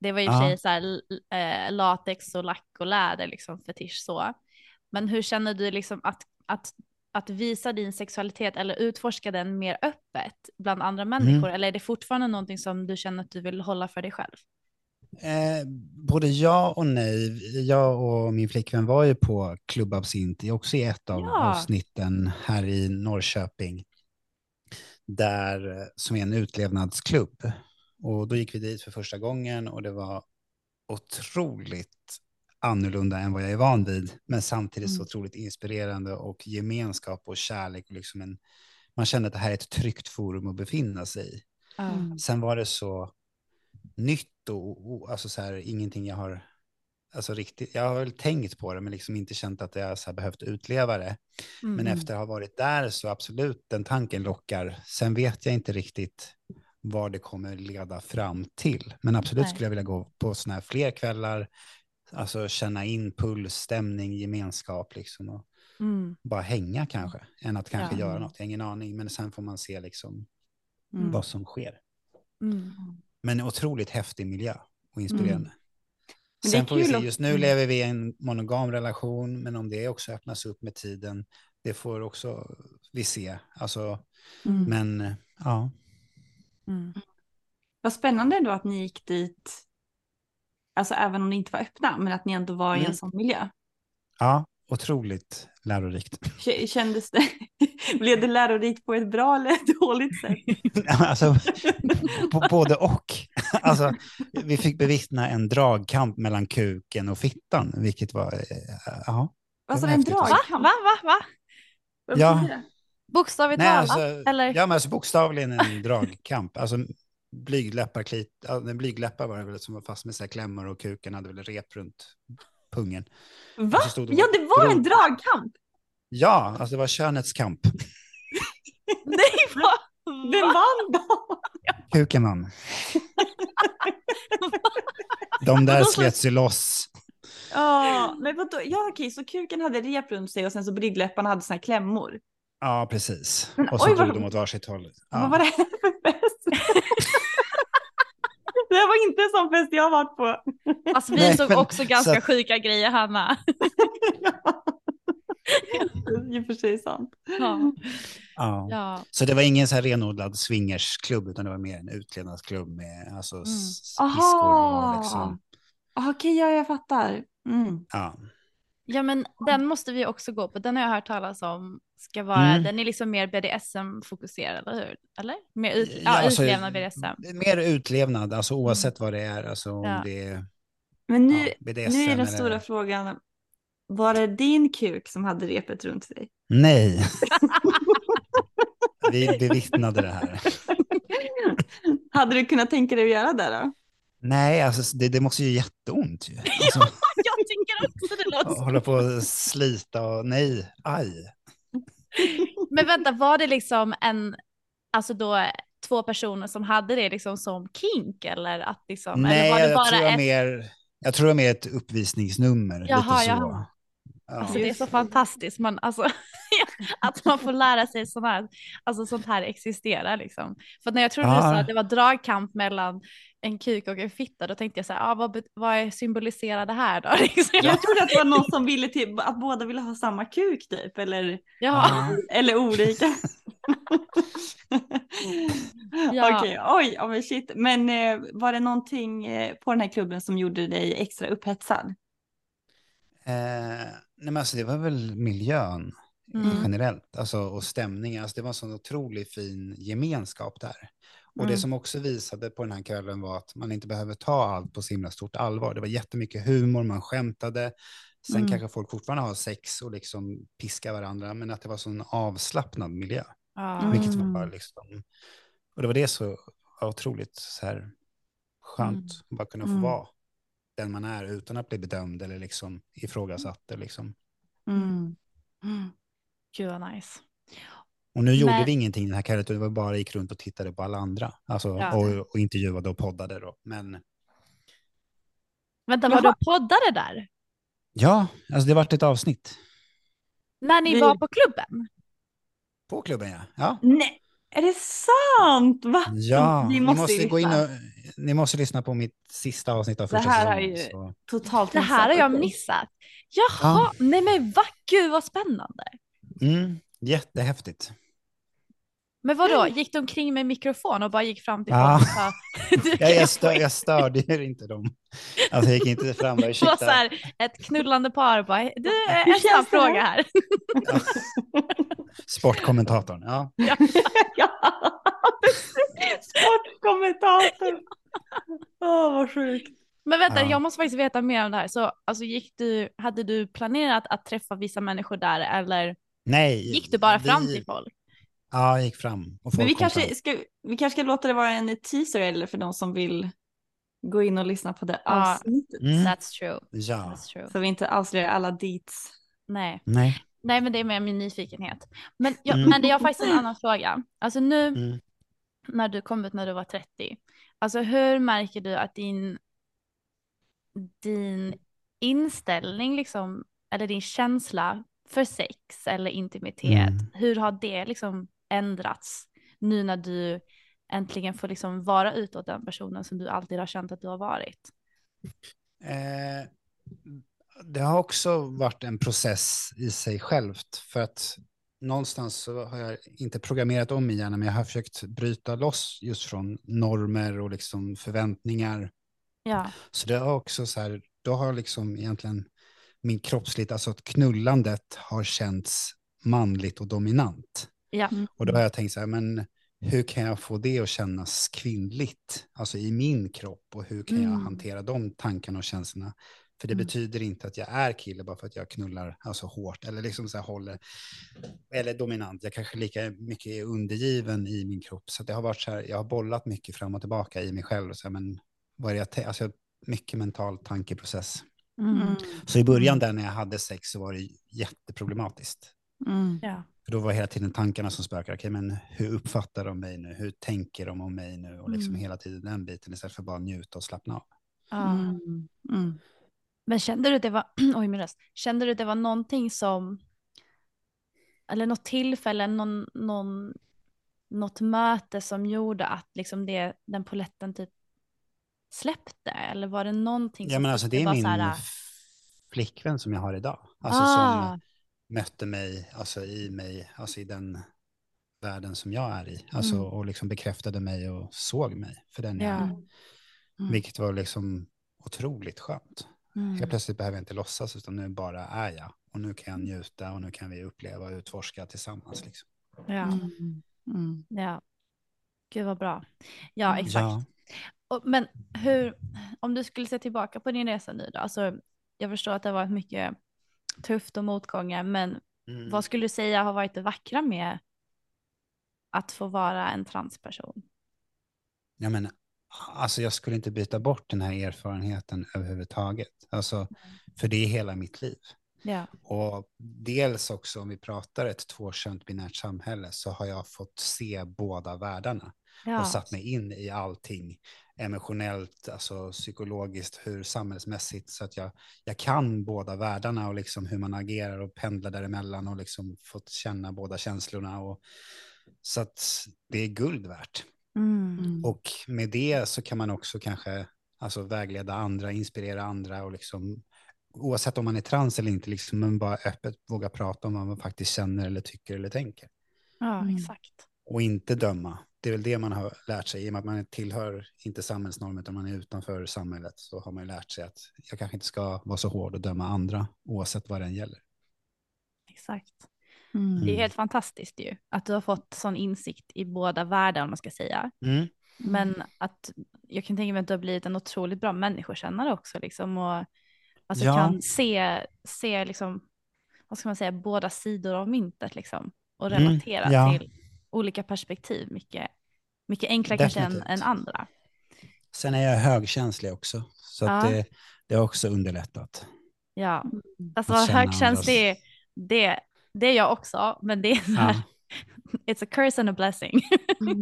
Det var ju sig så här eh, latex och lack och läder liksom fetisch så. Men hur känner du liksom att, att, att visa din sexualitet eller utforska den mer öppet bland andra Mm. människor? Eller är det fortfarande någonting som du känner att du vill hålla för dig själv? Eh, både ja och nej. Jag och min flickvän var ju på Club Absint, också i ett av Ja. avsnitten här i Norrköping. Där, eh, som är en utlevnadsklubb. Och då gick vi dit för första gången och det var otroligt annorlunda än vad jag är van vid. Men samtidigt så Mm. otroligt inspirerande och gemenskap och kärlek. Och liksom en, man kände att det här är ett tryggt forum att befinna sig i. Mm. Sen var det så nytt och, och alltså så här, ingenting jag har alltså riktigt, jag har väl tänkt på det men liksom inte känt att jag så behövt utleva det. Men Mm. efter att ha varit där så absolut den tanken lockar. Sen vet jag inte riktigt vad det kommer leda fram till. Men absolut Nej. skulle jag vilja gå på sådana här fler kvällar, alltså känna in puls, stämning, gemenskap liksom och Mm. bara hänga kanske, än att kanske Ja. göra något. Jag har ingen aning, men sen får man se liksom Mm. vad som sker. Mm. Men en otroligt häftig miljö och inspirerande. Men det är Sen får vi se, just nu Mm. lever vi i en monogam relation, men om det också öppnas upp med tiden, det får också vi se. Alltså, Mm. men ja. Mm. Vad spännande ändå att ni gick dit, alltså även om ni inte var öppna, men att ni ändå var i en Mm. sån miljö. ja, otroligt lärorikt. K- Kändes det, blev det lärorikt på ett bra eller ett dåligt sätt? alltså, både och. Alltså, vi fick bevittna en dragkamp mellan kuken och fittan, vilket var, eh, ja. Alltså var en häftigt. Va? dragkamp? Va? Va? Va? Vad Ja. Bokstavligt talat? alltså, eller? ja, men alltså bokstavligen en dragkamp. Alltså blygdläppar, klit, blygdläppar var det väl som var fast med så här klämmor och kuken hade väl rep runt pungen. Va? så stod de Ja, det var en dragkamp. Ja, alltså det var könets kamp. Nej, vad? Vem vann då? Kuken vann. De där slets ju loss. Ja, men vadå? Ja, okej, så kuken hade rep runt sig och sen så blygdläpparna hade såna här klämmor. Ja, precis. Men Och så oj, drog vad- de åt varsitt håll. Vad Ja. var det här för fest? Det här var inte en sån fest jag har varit på. Alltså vi Nej, såg men- också ganska så- sjuka grejer Hanna. I och för sig sant. Ja. Ja. ja. Så det var ingen så här renodlad swingersklubb, utan det var mer en utklädnadsklubb med alltså, Mm. piskor och Aha! liksom. Ah, Okej, ja, jag fattar. Mm. Ja. Ja men den måste vi också gå på. Den har jag hört talas om. Ska vara, Mm. Den är liksom mer BDSM-fokuserad, eller hur? Eller? Mer ut, Ja, ja, alltså, utlevnad BDSM. Mer utlevnad, alltså oavsett vad det är. Alltså om Ja. det är Men nu, ja, BDSM nu är den eller... stora frågan. Var det din kuk som hade repet runt sig? Nej. Vi bevittnade det här. hade du kunnat tänka dig att göra det då? Nej, alltså det, det måste ju jätteont ju. Alltså, också det låter så. hålla på och slita och nej, aj. Men vänta, var det liksom en, alltså då två personer som hade det liksom som kink eller att liksom, Nej, eller var det jag, bara tror jag, ett, mer, jag tror jag mer ett uppvisningsnummer. Jaha, lite så. jaha. Ja. alltså det är så det. fantastiskt, man, alltså, att man får lära sig sånt här, alltså sånt här existerar liksom. För när jag trodde du Ja. sa att det var dragkamp mellan en kuk och en fitta, då tänkte jag så här, ah, vad, vad symboliserar det här då? Liksom. Jag trodde att det var någon som ville till, att båda ville ha samma kuk typ, eller, Ja, eller olika. Ja. Okej, oj, men shit. Men eh, var det någonting eh, på den här klubben som gjorde dig extra upphetsad? Eh, nej, men alltså, det var väl miljön Mm. generellt alltså, och stämningen. Alltså, det var en sån otroligt fin gemenskap där. Och det Mm. som också visade på den här kvällen var att man inte behöver ta allt på så himla stort allvar. Det var jättemycket humor, man skämtade. Sen Mm. kanske folk fortfarande har sex och liksom piskar varandra, men att det var sån avslappnad miljö. ja. Vilket Mm. var liksom, och det var det så otroligt så här skönt Mm. att bara kunna få Mm. vara den man är utan att bli bedömd eller liksom ifrågasatt. eller Liksom. Mm. Mm. Gud vad nice. Och nu gjorde Men- vi ingenting den här kvällen, utan det var bara gick runt och tittade på alla andra. Alltså, Ja. och, och intervjuade och poddade då. Men Vänta, var du poddade där? ja, alltså det vart ett avsnitt När ni Vi- var på klubben? på klubben ja. Ja, Nej, är det sant? Va? ja Vi ni måste måste ju gå in lyssna. och ni måste lyssna på mitt sista avsnitt av Det första här har säsongen. ju- Så. Totalt Det här har jag missat. Jaha, nej men vad gud vad spännande. Mm, jättehäftigt. Men vadå, gick de omkring med mikrofon och bara gick fram till Ja. folk och sa du Jag, jag, stör, jag störde inte dem. Alltså jag gick inte fram och Det var så ursäkta. här, ett knullande par bara, du, Hur en snabb här? fråga här. Sportkommentatorn. Ja. ja, sportkommentator. Åh, vad sjukt. Men vänta, Ja. jag måste faktiskt veta mer om det här. Så alltså, gick du, hade du planerat att träffa vissa människor där eller Nej. gick du bara fram vi- till folk? Ja, jag gick fram. Och folk Men vi kom fram. kanske, ska, vi kanske ska låta det vara en teaser eller för de som vill gå in och lyssna på det Ja. avsnittet. Mm. That's true. Ja. That's true. Så vi inte avslöjar alla deets. Nej. Nej. Nej, men det är med min nyfikenhet. Men jag, Mm. men det är faktiskt en annan fråga. Alltså nu Mm. när du kom ut när du var 30, alltså hur märker du att din, din inställning liksom, eller din känsla för sex eller intimitet, Mm. hur har det liksom ändrats nu när du äntligen får liksom vara utåt den personen som du alltid har känt att du har varit? Eh, det har också varit en process i sig självt. För att någonstans så har jag inte programmerat om i hjärnan, men jag har försökt bryta loss just från normer och liksom förväntningar. Ja, Så det har också så här, då har liksom egentligen min kroppsligt, alltså att knullandet har känts manligt och dominant. Ja, Och då har jag tänkt så här, men hur kan jag få det att kännas kvinnligt, alltså i min kropp och hur kan jag Mm. hantera de tankarna och känslorna? För det Mm. betyder inte att jag är kille bara för att jag knullar alltså hårt eller liksom så här håller, eller dominant. Jag kanske lika mycket är undergiven i min kropp. Så det har varit så här, jag har bollat mycket fram och tillbaka i mig själv. Och så här, men vad är jag alltså mycket mental tankeprocess. mm. Så i början där när jag hade sex så var det jätteproblematiskt. Mm. ja, då var hela tiden tankarna som spökar. Okej, men hur uppfattar de mig nu? Hur tänker de om mig nu? Och liksom Mm. hela tiden den biten istället för bara njuta och slappna av. ja. Mm. Mm. Men kände du att det var, oj min röst, kände du att det var någonting som, eller något tillfälle, någon, någon, något möte som gjorde att liksom det, den poletten typ släppte? Eller var det någonting Ja, som men alltså det är min här, flickvän som jag har idag. Alltså ah, som mötte mig, alltså i mig, alltså i den världen som jag är i. Alltså Mm. och liksom bekräftade mig och såg mig för den jag Ja. är. Mm. Vilket var liksom otroligt skönt. mm, Helt plötsligt behöver jag inte låtsas utan nu bara är jag. Och nu kan jag njuta och nu kan vi uppleva och utforska tillsammans. Liksom. ja, Mm. Mm. ja. Gud vad bra. Ja, exakt. Ja. Och, men hur, om du skulle se tillbaka på din resa nu då, alltså jag förstår att det har varit mycket tufft och motgångar, men Mm. vad skulle du säga har varit det vackra med att få vara en transperson? Ja, men, alltså jag skulle inte byta bort den här erfarenheten överhuvudtaget. Alltså, för det är hela mitt liv. Ja, Och dels också om vi pratar ett tvåkönt binärt samhälle så har jag fått se båda världarna ja, och satt mig in i allting emotionellt, alltså psykologiskt, hur samhällsmässigt så att jag, jag kan båda världarna och liksom hur man agerar och pendlar däremellan och liksom fått känna båda känslorna och så att det är guld värt. mm. Och med det så kan man också kanske alltså, vägleda andra, inspirera andra och liksom, oavsett om man är trans eller inte, liksom, men bara öppet våga prata om vad man faktiskt känner eller tycker eller tänker. ja Mm. exakt. Och inte döma. Det är väl det man har lärt sig, i och med att man tillhör inte samhällsnormen utan man är utanför samhället, så har man ju lärt sig att jag kanske inte ska vara så hård och döma andra, oavsett vad den gäller. exakt. Mm. Det är helt fantastiskt ju att du har fått sån insikt i båda världar om man ska säga. Mm. Men att jag kan tänka mig att du har blivit en otroligt bra människokännare också liksom och alltså Ja. kan se, se liksom, vad ska man säga, båda sidor av myntet liksom och Mm, relatera ja. till olika perspektiv mycket, mycket enklare kanske än, än andra. Sen är jag högkänslig också, så att Ja. det, det har också underlättat. Ja, alltså Att känna högkänslig, det, det är jag också, men det är så här, Ja. It's a curse and a blessing.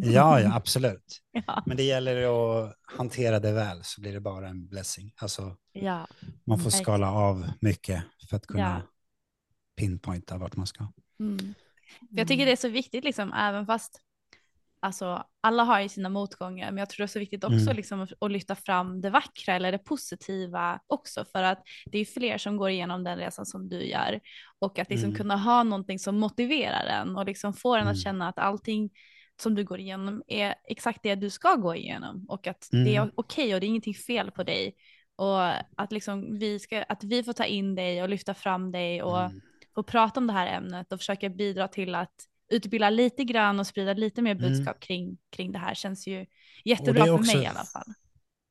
Ja, ja, absolut. ja, Men det gäller att hantera det väl så blir det bara en blessing. Alltså, ja, man får skala av mycket för att kunna Ja. pinpointa vart man ska. Mm. Jag tycker det är så viktigt, liksom, även fast alltså, alla har ju sina motgångar, men jag tror det är så viktigt också Mm. liksom, att, lyfta fram det vackra eller det positiva också, för att det är fler som går igenom den resan som du gör och att liksom Mm. kunna ha någonting som motiverar en och liksom får en Mm. att känna att allting som du går igenom är exakt det du ska gå igenom och att det är Mm. okej och det är ingenting fel på dig och att, liksom vi ska, att vi får ta in dig och lyfta fram dig och Mm. få prata om det här ämnet och försöka bidra till att utbilda lite grann och sprida lite mer Mm. budskap kring, kring det här känns ju jättebra för också- mig i alla fall.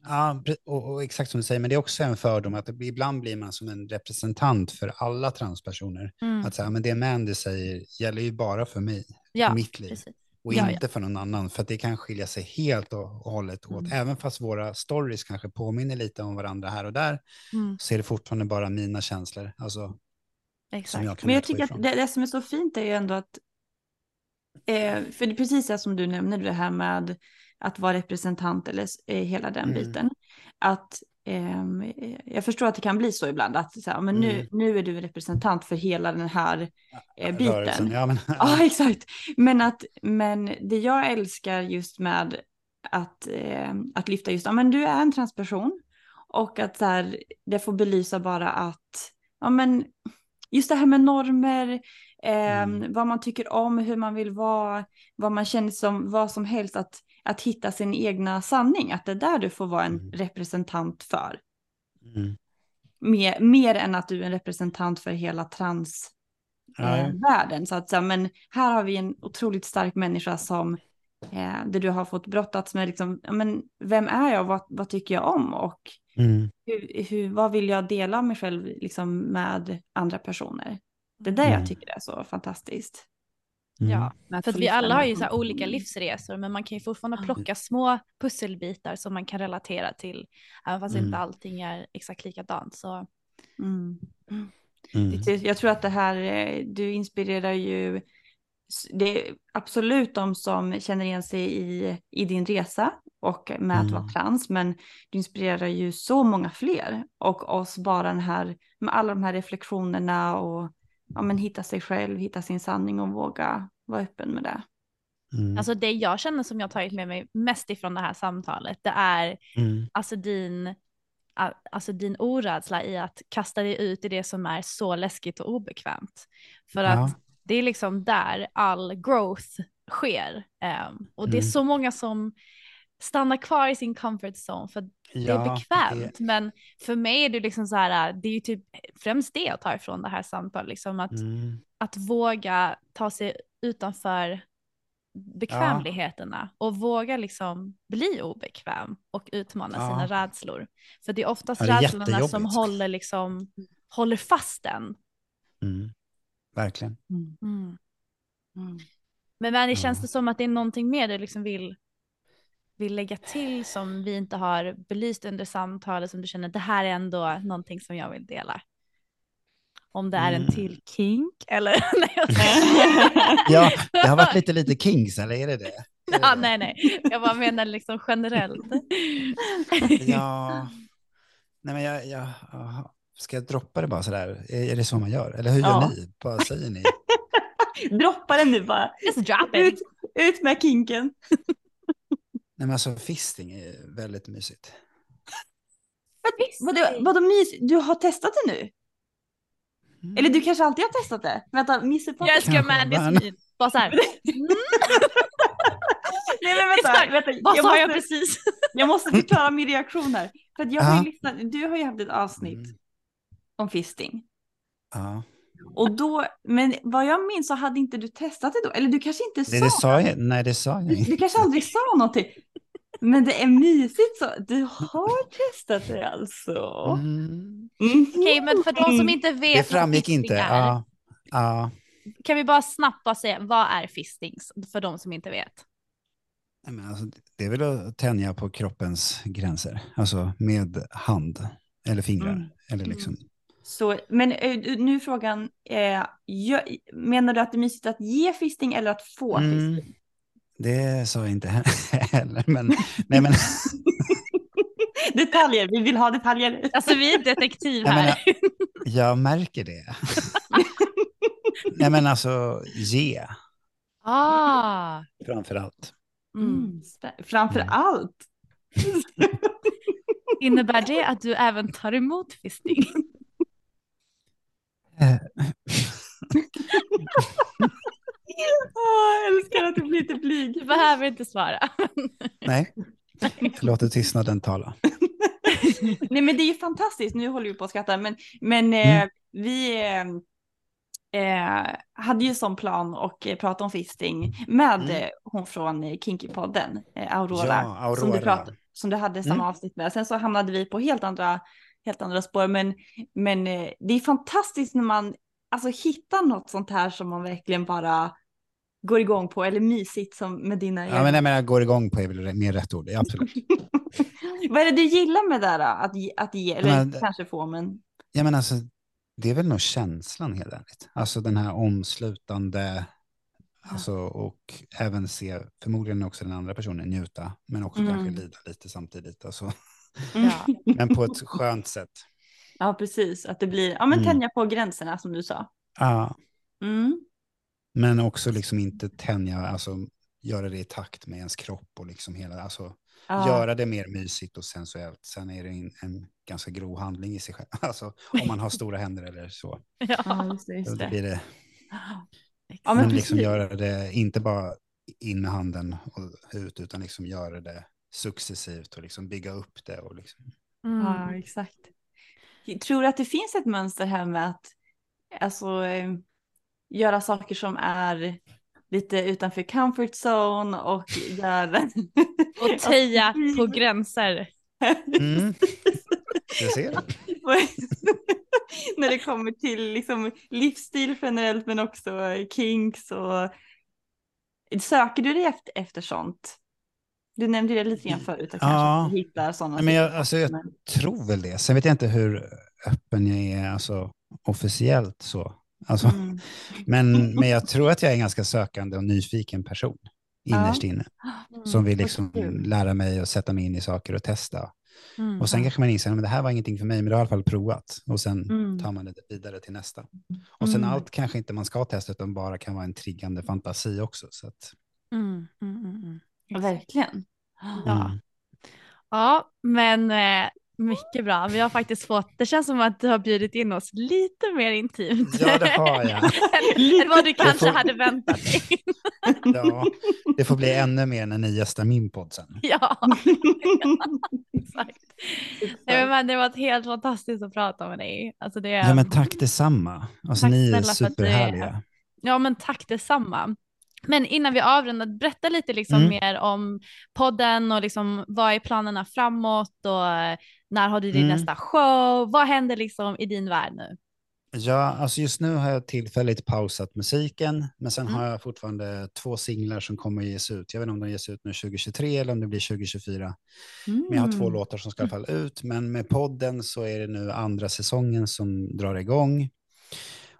Ja, och, och exakt som du säger, men det är också en fördom att det, ibland blir man som en representant för alla transpersoner. Mm. Att säga, men det Mandy säger gäller ju bara för mig, Ja, för mitt liv. precis. och Ja, inte för någon annan. För att det kan skilja sig helt och hållet åt. Mm. Även fast våra stories kanske påminner lite om varandra här och där, Mm, så är det fortfarande bara mina känslor. Alltså, exakt. jag kan Men jag tycker ifrån. att det, det som är så fint är ju ändå att, eh, för det är precis det som du nämner, det här med att vara representant eller eh, hela den Mm. biten. Att ehm, eh, jag förstår att det kan bli så ibland, att så här, men nu, Mm. nu är du representant för hela den här eh, biten. Rörelsen, Ja, men, Ja, exakt. Men, att, men det jag älskar just med att, eh, att lyfta just, ja men du är en transperson. Och att så här, det får belysa bara att, ja men just det här med normer, eh, Mm. vad man tycker om, hur man vill vara, vad man känner som, vad som helst, att, att hitta sin egna sanning, att det är där du får vara en Mm. representant för. mm. Mer, mer än att du är en representant för hela trans Ja, eh, världen. Så att, så men här har vi en otroligt stark människa som eh, där du har fått brottats med, liksom, men vem är jag, vad, vad tycker jag om och mm. hur, hur, vad vill jag dela mig själv liksom, med andra personer. Det är det Mm. jag tycker är så fantastiskt. Mm. Ja, för att vi alla har ju så här olika livsresor men man kan ju fortfarande plocka små pusselbitar som man kan relatera till även fast Mm. inte allting är exakt likadant. Så Mm. Mm. Jag tror att det här, eh, du inspirerar ju, det är absolut de som känner igen sig i, i din resa och med att vara Mm. trans, men du inspirerar ju så många fler och oss bara den här, med alla de här reflektionerna och ja, men hitta sig själv, hitta sin sanning och våga vara öppen med det. Mm. alltså det jag känner som jag tagit med mig mest ifrån det här samtalet det är Mm. alltså din, alltså din orädsla i att kasta dig ut i det som är så läskigt och obekvämt. För Ja. att det är liksom där all growth sker. Ehm, och det är Mm. så många som stannar kvar i sin comfort zone för det är Ja, bekvämt. Men för mig är det liksom så här, det är ju typ främst det jag tar ifrån det här samtalet, liksom att, Mm. att våga ta sig utanför bekvämligheterna och våga liksom bli obekväm och utmana Ja. sina rädslor. För det är oftast Ja, det är rädslorna som håller, liksom, håller fast den. Mm. Verkligen. Mm. Men Manny, Ja. känns det som att det är någonting mer du liksom vill, vill lägga till som vi inte har belyst under samtalet som du känner det här är ändå någonting som jag vill dela? Om det är en Mm. till kink eller? nej. Ja, det har varit lite, lite kings, eller är det det? Är det ja, det? nej, nej, jag bara menar liksom generellt. Ja, nej men jag, jag, aha. ska jag droppa det bara sådär? Är, är det så man gör? Eller hur gör Ja. ni? Bara säger ni? Droppa den nu bara. Just drop Ut, it. ut med kinken. Nej men alltså fisting är väldigt mysigt. Vadå, vadå mys? Du har testat det nu? Mm. Eller du kanske alltid har testat det? Vänta, missuppfattar Jag älskar Mandys min. Bara så här. Nej men vänta, vänta. Vad jag, sa jag måste, precis? jag måste förklara min reaktion här. För att jag har Ja. ju lyssnat, du har ju haft ett avsnitt Mm. om fisting. Ja. Och då, men vad jag minns så hade inte du testat det då? Eller du kanske inte Det, sa det sa jag, nej det sa jag Du, inte. du kanske aldrig sa någonting. Men det är mysigt så. Du har testat det alltså. Mm. Mhm. Okej, men för de som inte vet Det framgick inte. är, Ja. Ja. kan vi bara snabbt bara säga vad är fisting för de som inte vet? Nej, men alltså, det är väl att tänja på kroppens gränser, alltså med hand eller fingrar. Mm. Eller liksom. Så, men eh, nu är frågan, eh, menar du att det är mysigt att ge fisting eller att få Mm. fisting? Det sa jag inte heller, men, nej, men detaljer, vi vill ha detaljer. Alltså vi är detektiv Jag här. menar- jag märker det. nej men alltså, ge Ah. framför allt. Mm. Framför Mm. allt. Innebär det att du även tar emot fisting? Eh, jag älskar att du blir lite blyg. Du behöver inte svara. nej, jag låter tystnaden tala. Nej men det är ju fantastiskt, nu håller vi på att skratta, men, men eh, Mm. vi eh, eh, hade ju som plan och eh, prata om fisting med Mm. eh, hon från eh, Kinky-podden, eh, Aurora, Ja, Aurora. Som, du prat, som du hade samma Mm. avsnitt med. Sen så hamnade vi på helt andra, helt andra spår, men, men eh, det är fantastiskt när man alltså, hittar något sånt här som man verkligen bara går igång på eller mysigt som med dina Ja, men jag menar, går igång på är väl mer rätt ord, ja, absolut. Vad är det du gillar med det där då? Att, att ge, eller Men- kanske få men. Ja, men alltså, det är väl nog känslan helt ärligt. Alltså den här omslutande, alltså, och även se förmodligen också den andra personen njuta, men också Mm. kanske lida lite samtidigt. Alltså. Ja. Men på ett skönt sätt. Ja precis, att det blir, ja men Mm. tänja på gränserna som du sa. Ja, Mm. men också liksom inte tänja, alltså göra det i takt med ens kropp och liksom hela, alltså Ja. göra det mer mysigt och sensuellt. Sen är det en, en ganska grov handling i sig själv, alltså om man har stora händer eller så. Ja. Just det. Då Just det. blir det Ja, men, men liksom göra det, inte bara in med handen och ut, utan liksom göra det successivt och liksom bygga upp det. Och liksom. Ja, Mm. exakt. Jag tror att det finns ett mönster här med att alltså, eh, göra saker som är lite utanför comfort zone och göra... Och töja på gränser. Mm. Jag ser det. När det kommer till liksom, livsstil generellt men också kinks och... Söker du dig efter, efter sånt? Du nämnde det lite grann förut, att Ja. hittar sådana. Men jag, alltså, jag Men- tror väl det. Sen vet jag inte hur öppen jag är alltså, officiellt så. Alltså, Mm. men, men jag tror att jag är en ganska sökande och nyfiken person innerst inne. Som vill liksom lära mig och sätta mig in i saker och testa. Mm. Och sen kanske man inser att det här var ingenting för mig, men det har i alla fall provat. Och sen Mm. tar man det vidare till nästa. Och sen Mm. allt kanske inte man ska testa, utan bara kan vara en triggande fantasi också. Så att, Verkligen. Ja. mm. Ja, men eh, mycket bra. Vi har faktiskt fått, det känns som att du har bjudit in oss lite mer intimt. Ja, det har jag. än, än vad du kanske får- hade väntat dig. Ja, det får bli ännu mer när ni gästar min podd sen. ja, exakt. Nej, men det var helt fantastiskt att prata med dig. Alltså det, Ja, men tack detsamma. Alltså, Tack ni är du är superhärliga. Ja men tack detsamma. Men innan vi avrundar, berätta lite liksom Mm. mer om podden och liksom vad är planerna framåt och eh, när har du din Mm. nästa show? Vad händer liksom i din värld nu? Ja, alltså just nu har jag tillfälligt pausat musiken, men sen Mm. har jag fortfarande två singlar som kommer att ges ut. Jag vet inte om de ges ut nu 2023 eller om det blir 2024. Men jag har två Mm. låtar som ska i alla fall ut. Men med podden så är det nu andra säsongen som drar igång.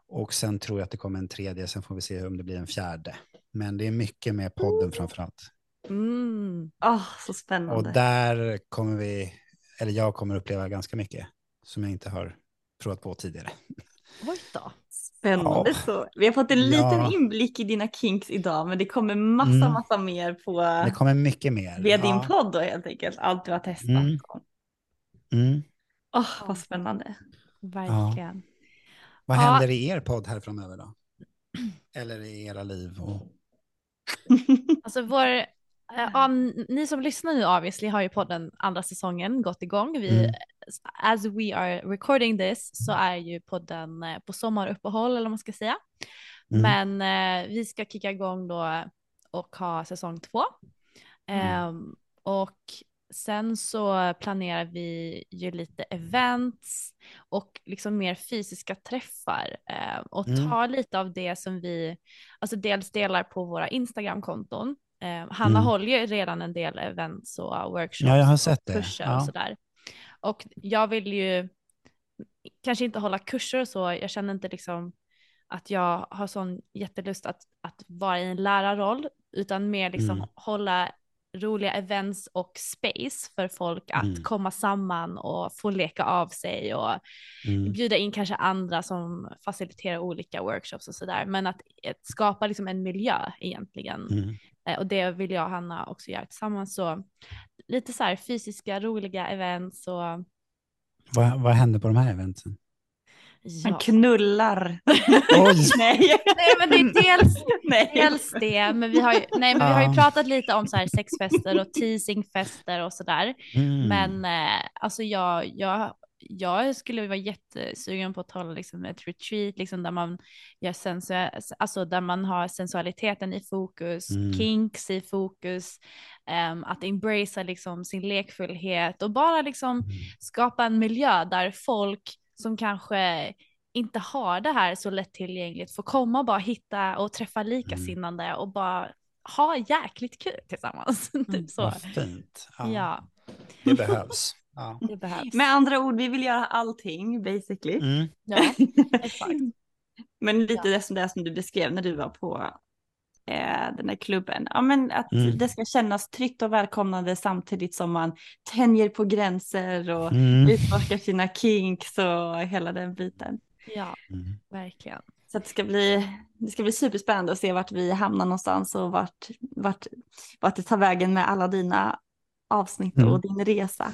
Och sen tror jag att det kommer en tredje, sen får vi se om det blir en fjärde. Men det är mycket med podden framför allt. Mm. Åh, så Och spännande. där kommer vi, eller jag kommer uppleva ganska mycket som jag inte har provat på tidigare. Oj då. Spännande Ja. så. Vi har fått en Ja. liten inblick i dina kinks idag, men det kommer massa, Mm. massa mer på Det kommer mycket mer. via din Ja. podd då helt enkelt. Allt du har testat. Mm. Mm. Åh, vad spännande. Verkligen. Vad Ja. händer i er podd här framöver då? Eller i era liv? Och... Alltså vår, eh, ja, n- ni som lyssnar nu obviously har ju podden andra säsongen gått igång. Vi, Mm. As we are recording this så är ju podden eh, på sommaruppehåll eller vad man ska säga. Mm. Men eh, vi ska kicka igång då och ha säsong två. Mm. Ehm, och sen så planerar vi ju lite events och liksom mer fysiska träffar eh, och Mm. ta lite av det som vi, alltså dels delar på våra Instagram-konton. Eh, Hanna Mm. håller ju redan en del events och workshops Ja, jag har och sett det. kurser Ja. och sådär. Och jag vill ju kanske inte hålla kurser och så, jag känner inte liksom att jag har sån jättelust att, att vara i en lärarroll, utan mer liksom Mm. hålla roliga events och space för folk att Mm. komma samman och få leka av sig och Mm. bjuda in kanske andra som faciliterar olika workshops och sådär. Men att, att skapa liksom en miljö egentligen. Mm. Eh, Och det vill jag och Hanna också göra tillsammans. Så lite så här fysiska, roliga events och Vad, vad händer på de här eventen? Han ja. knullar. Oj! Nej. Nej men det är dels, Nej. dels det, men vi har ju, nej, men vi har ju Ja. pratat lite om så här sexfester och teasingfester och sådär. Mm. Men eh, alltså jag, jag, jag skulle vara jättesugen på att hålla liksom ett retreat liksom där man gör sensu- alltså där man har sensualiteten i fokus, Mm. kinks i fokus, ehm, att embracea liksom sin lekfullhet och bara liksom Mm. skapa en miljö där folk som kanske inte har det här så lättillgängligt får komma och bara hitta och träffa likasinnande och bara ha jäkligt kul tillsammans. typ så. Vad fint. Ja. Ja, Det behövs. Ja. det behövs. Med andra ord, vi vill göra allting basically. Mm. Ja, exakt. Men lite det som det som du beskrev när du var på eh, den där klubben. Ja, men att Mm. det ska kännas tryggt och välkomnande samtidigt som man tänjer på gränser och Mm. utforskar sina kinks och hela den biten. Ja, Mm. verkligen. Så det ska bli, det ska bli superspännande att se vart vi hamnar någonstans och vart, vart, vart det tar vägen med alla dina avsnitt Mm. och din resa.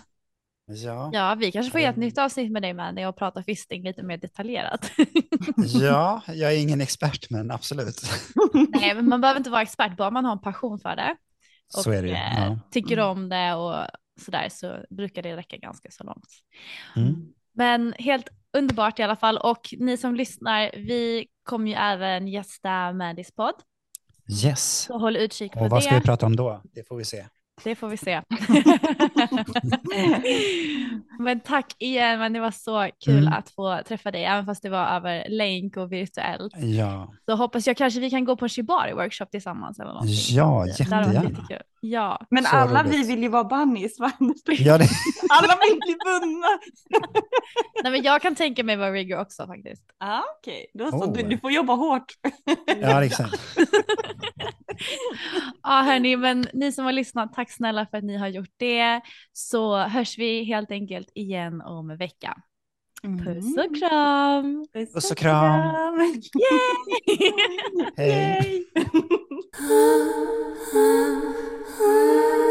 Ja. Ja, vi kanske får göra ett Mm. nytt avsnitt med dig Mandy och prata fisting lite mer detaljerat. ja, jag är ingen expert men absolut. Nej, men man behöver inte vara expert, bara man har en passion för det. Och Så är det ju. eh, Ja. tycker om det och sådär så brukar det räcka ganska så långt. Mm. Men helt underbart i alla fall och ni som lyssnar, vi kommer ju även gästa Mandys podd. Yes. Så håll utkik på Och vad det. ska vi prata om då? Det får vi se. Det får vi se. Men tack igen, men det var så kul Mm. att få träffa dig, även fast det var över länk och virtuellt. Ja, Så hoppas jag kanske vi kan gå på en shibari-workshop tillsammans eller någonting. ja jättegärna. Ja, Men Så alla roligt. vi vill ju vara bunnies. va? Ja, det, Alla vill bli bundna. Nej, men jag kan tänka mig vara rigger också faktiskt. Ja, okej. Då så. Oh. Du, du får jobba hårt. ja, exakt. Ja hörni, men ni som har lyssnat, tack snälla för att ni har gjort det. Så hörs vi helt enkelt igen om en vecka. Puss och kram! Puss och kram. Yay! Hej.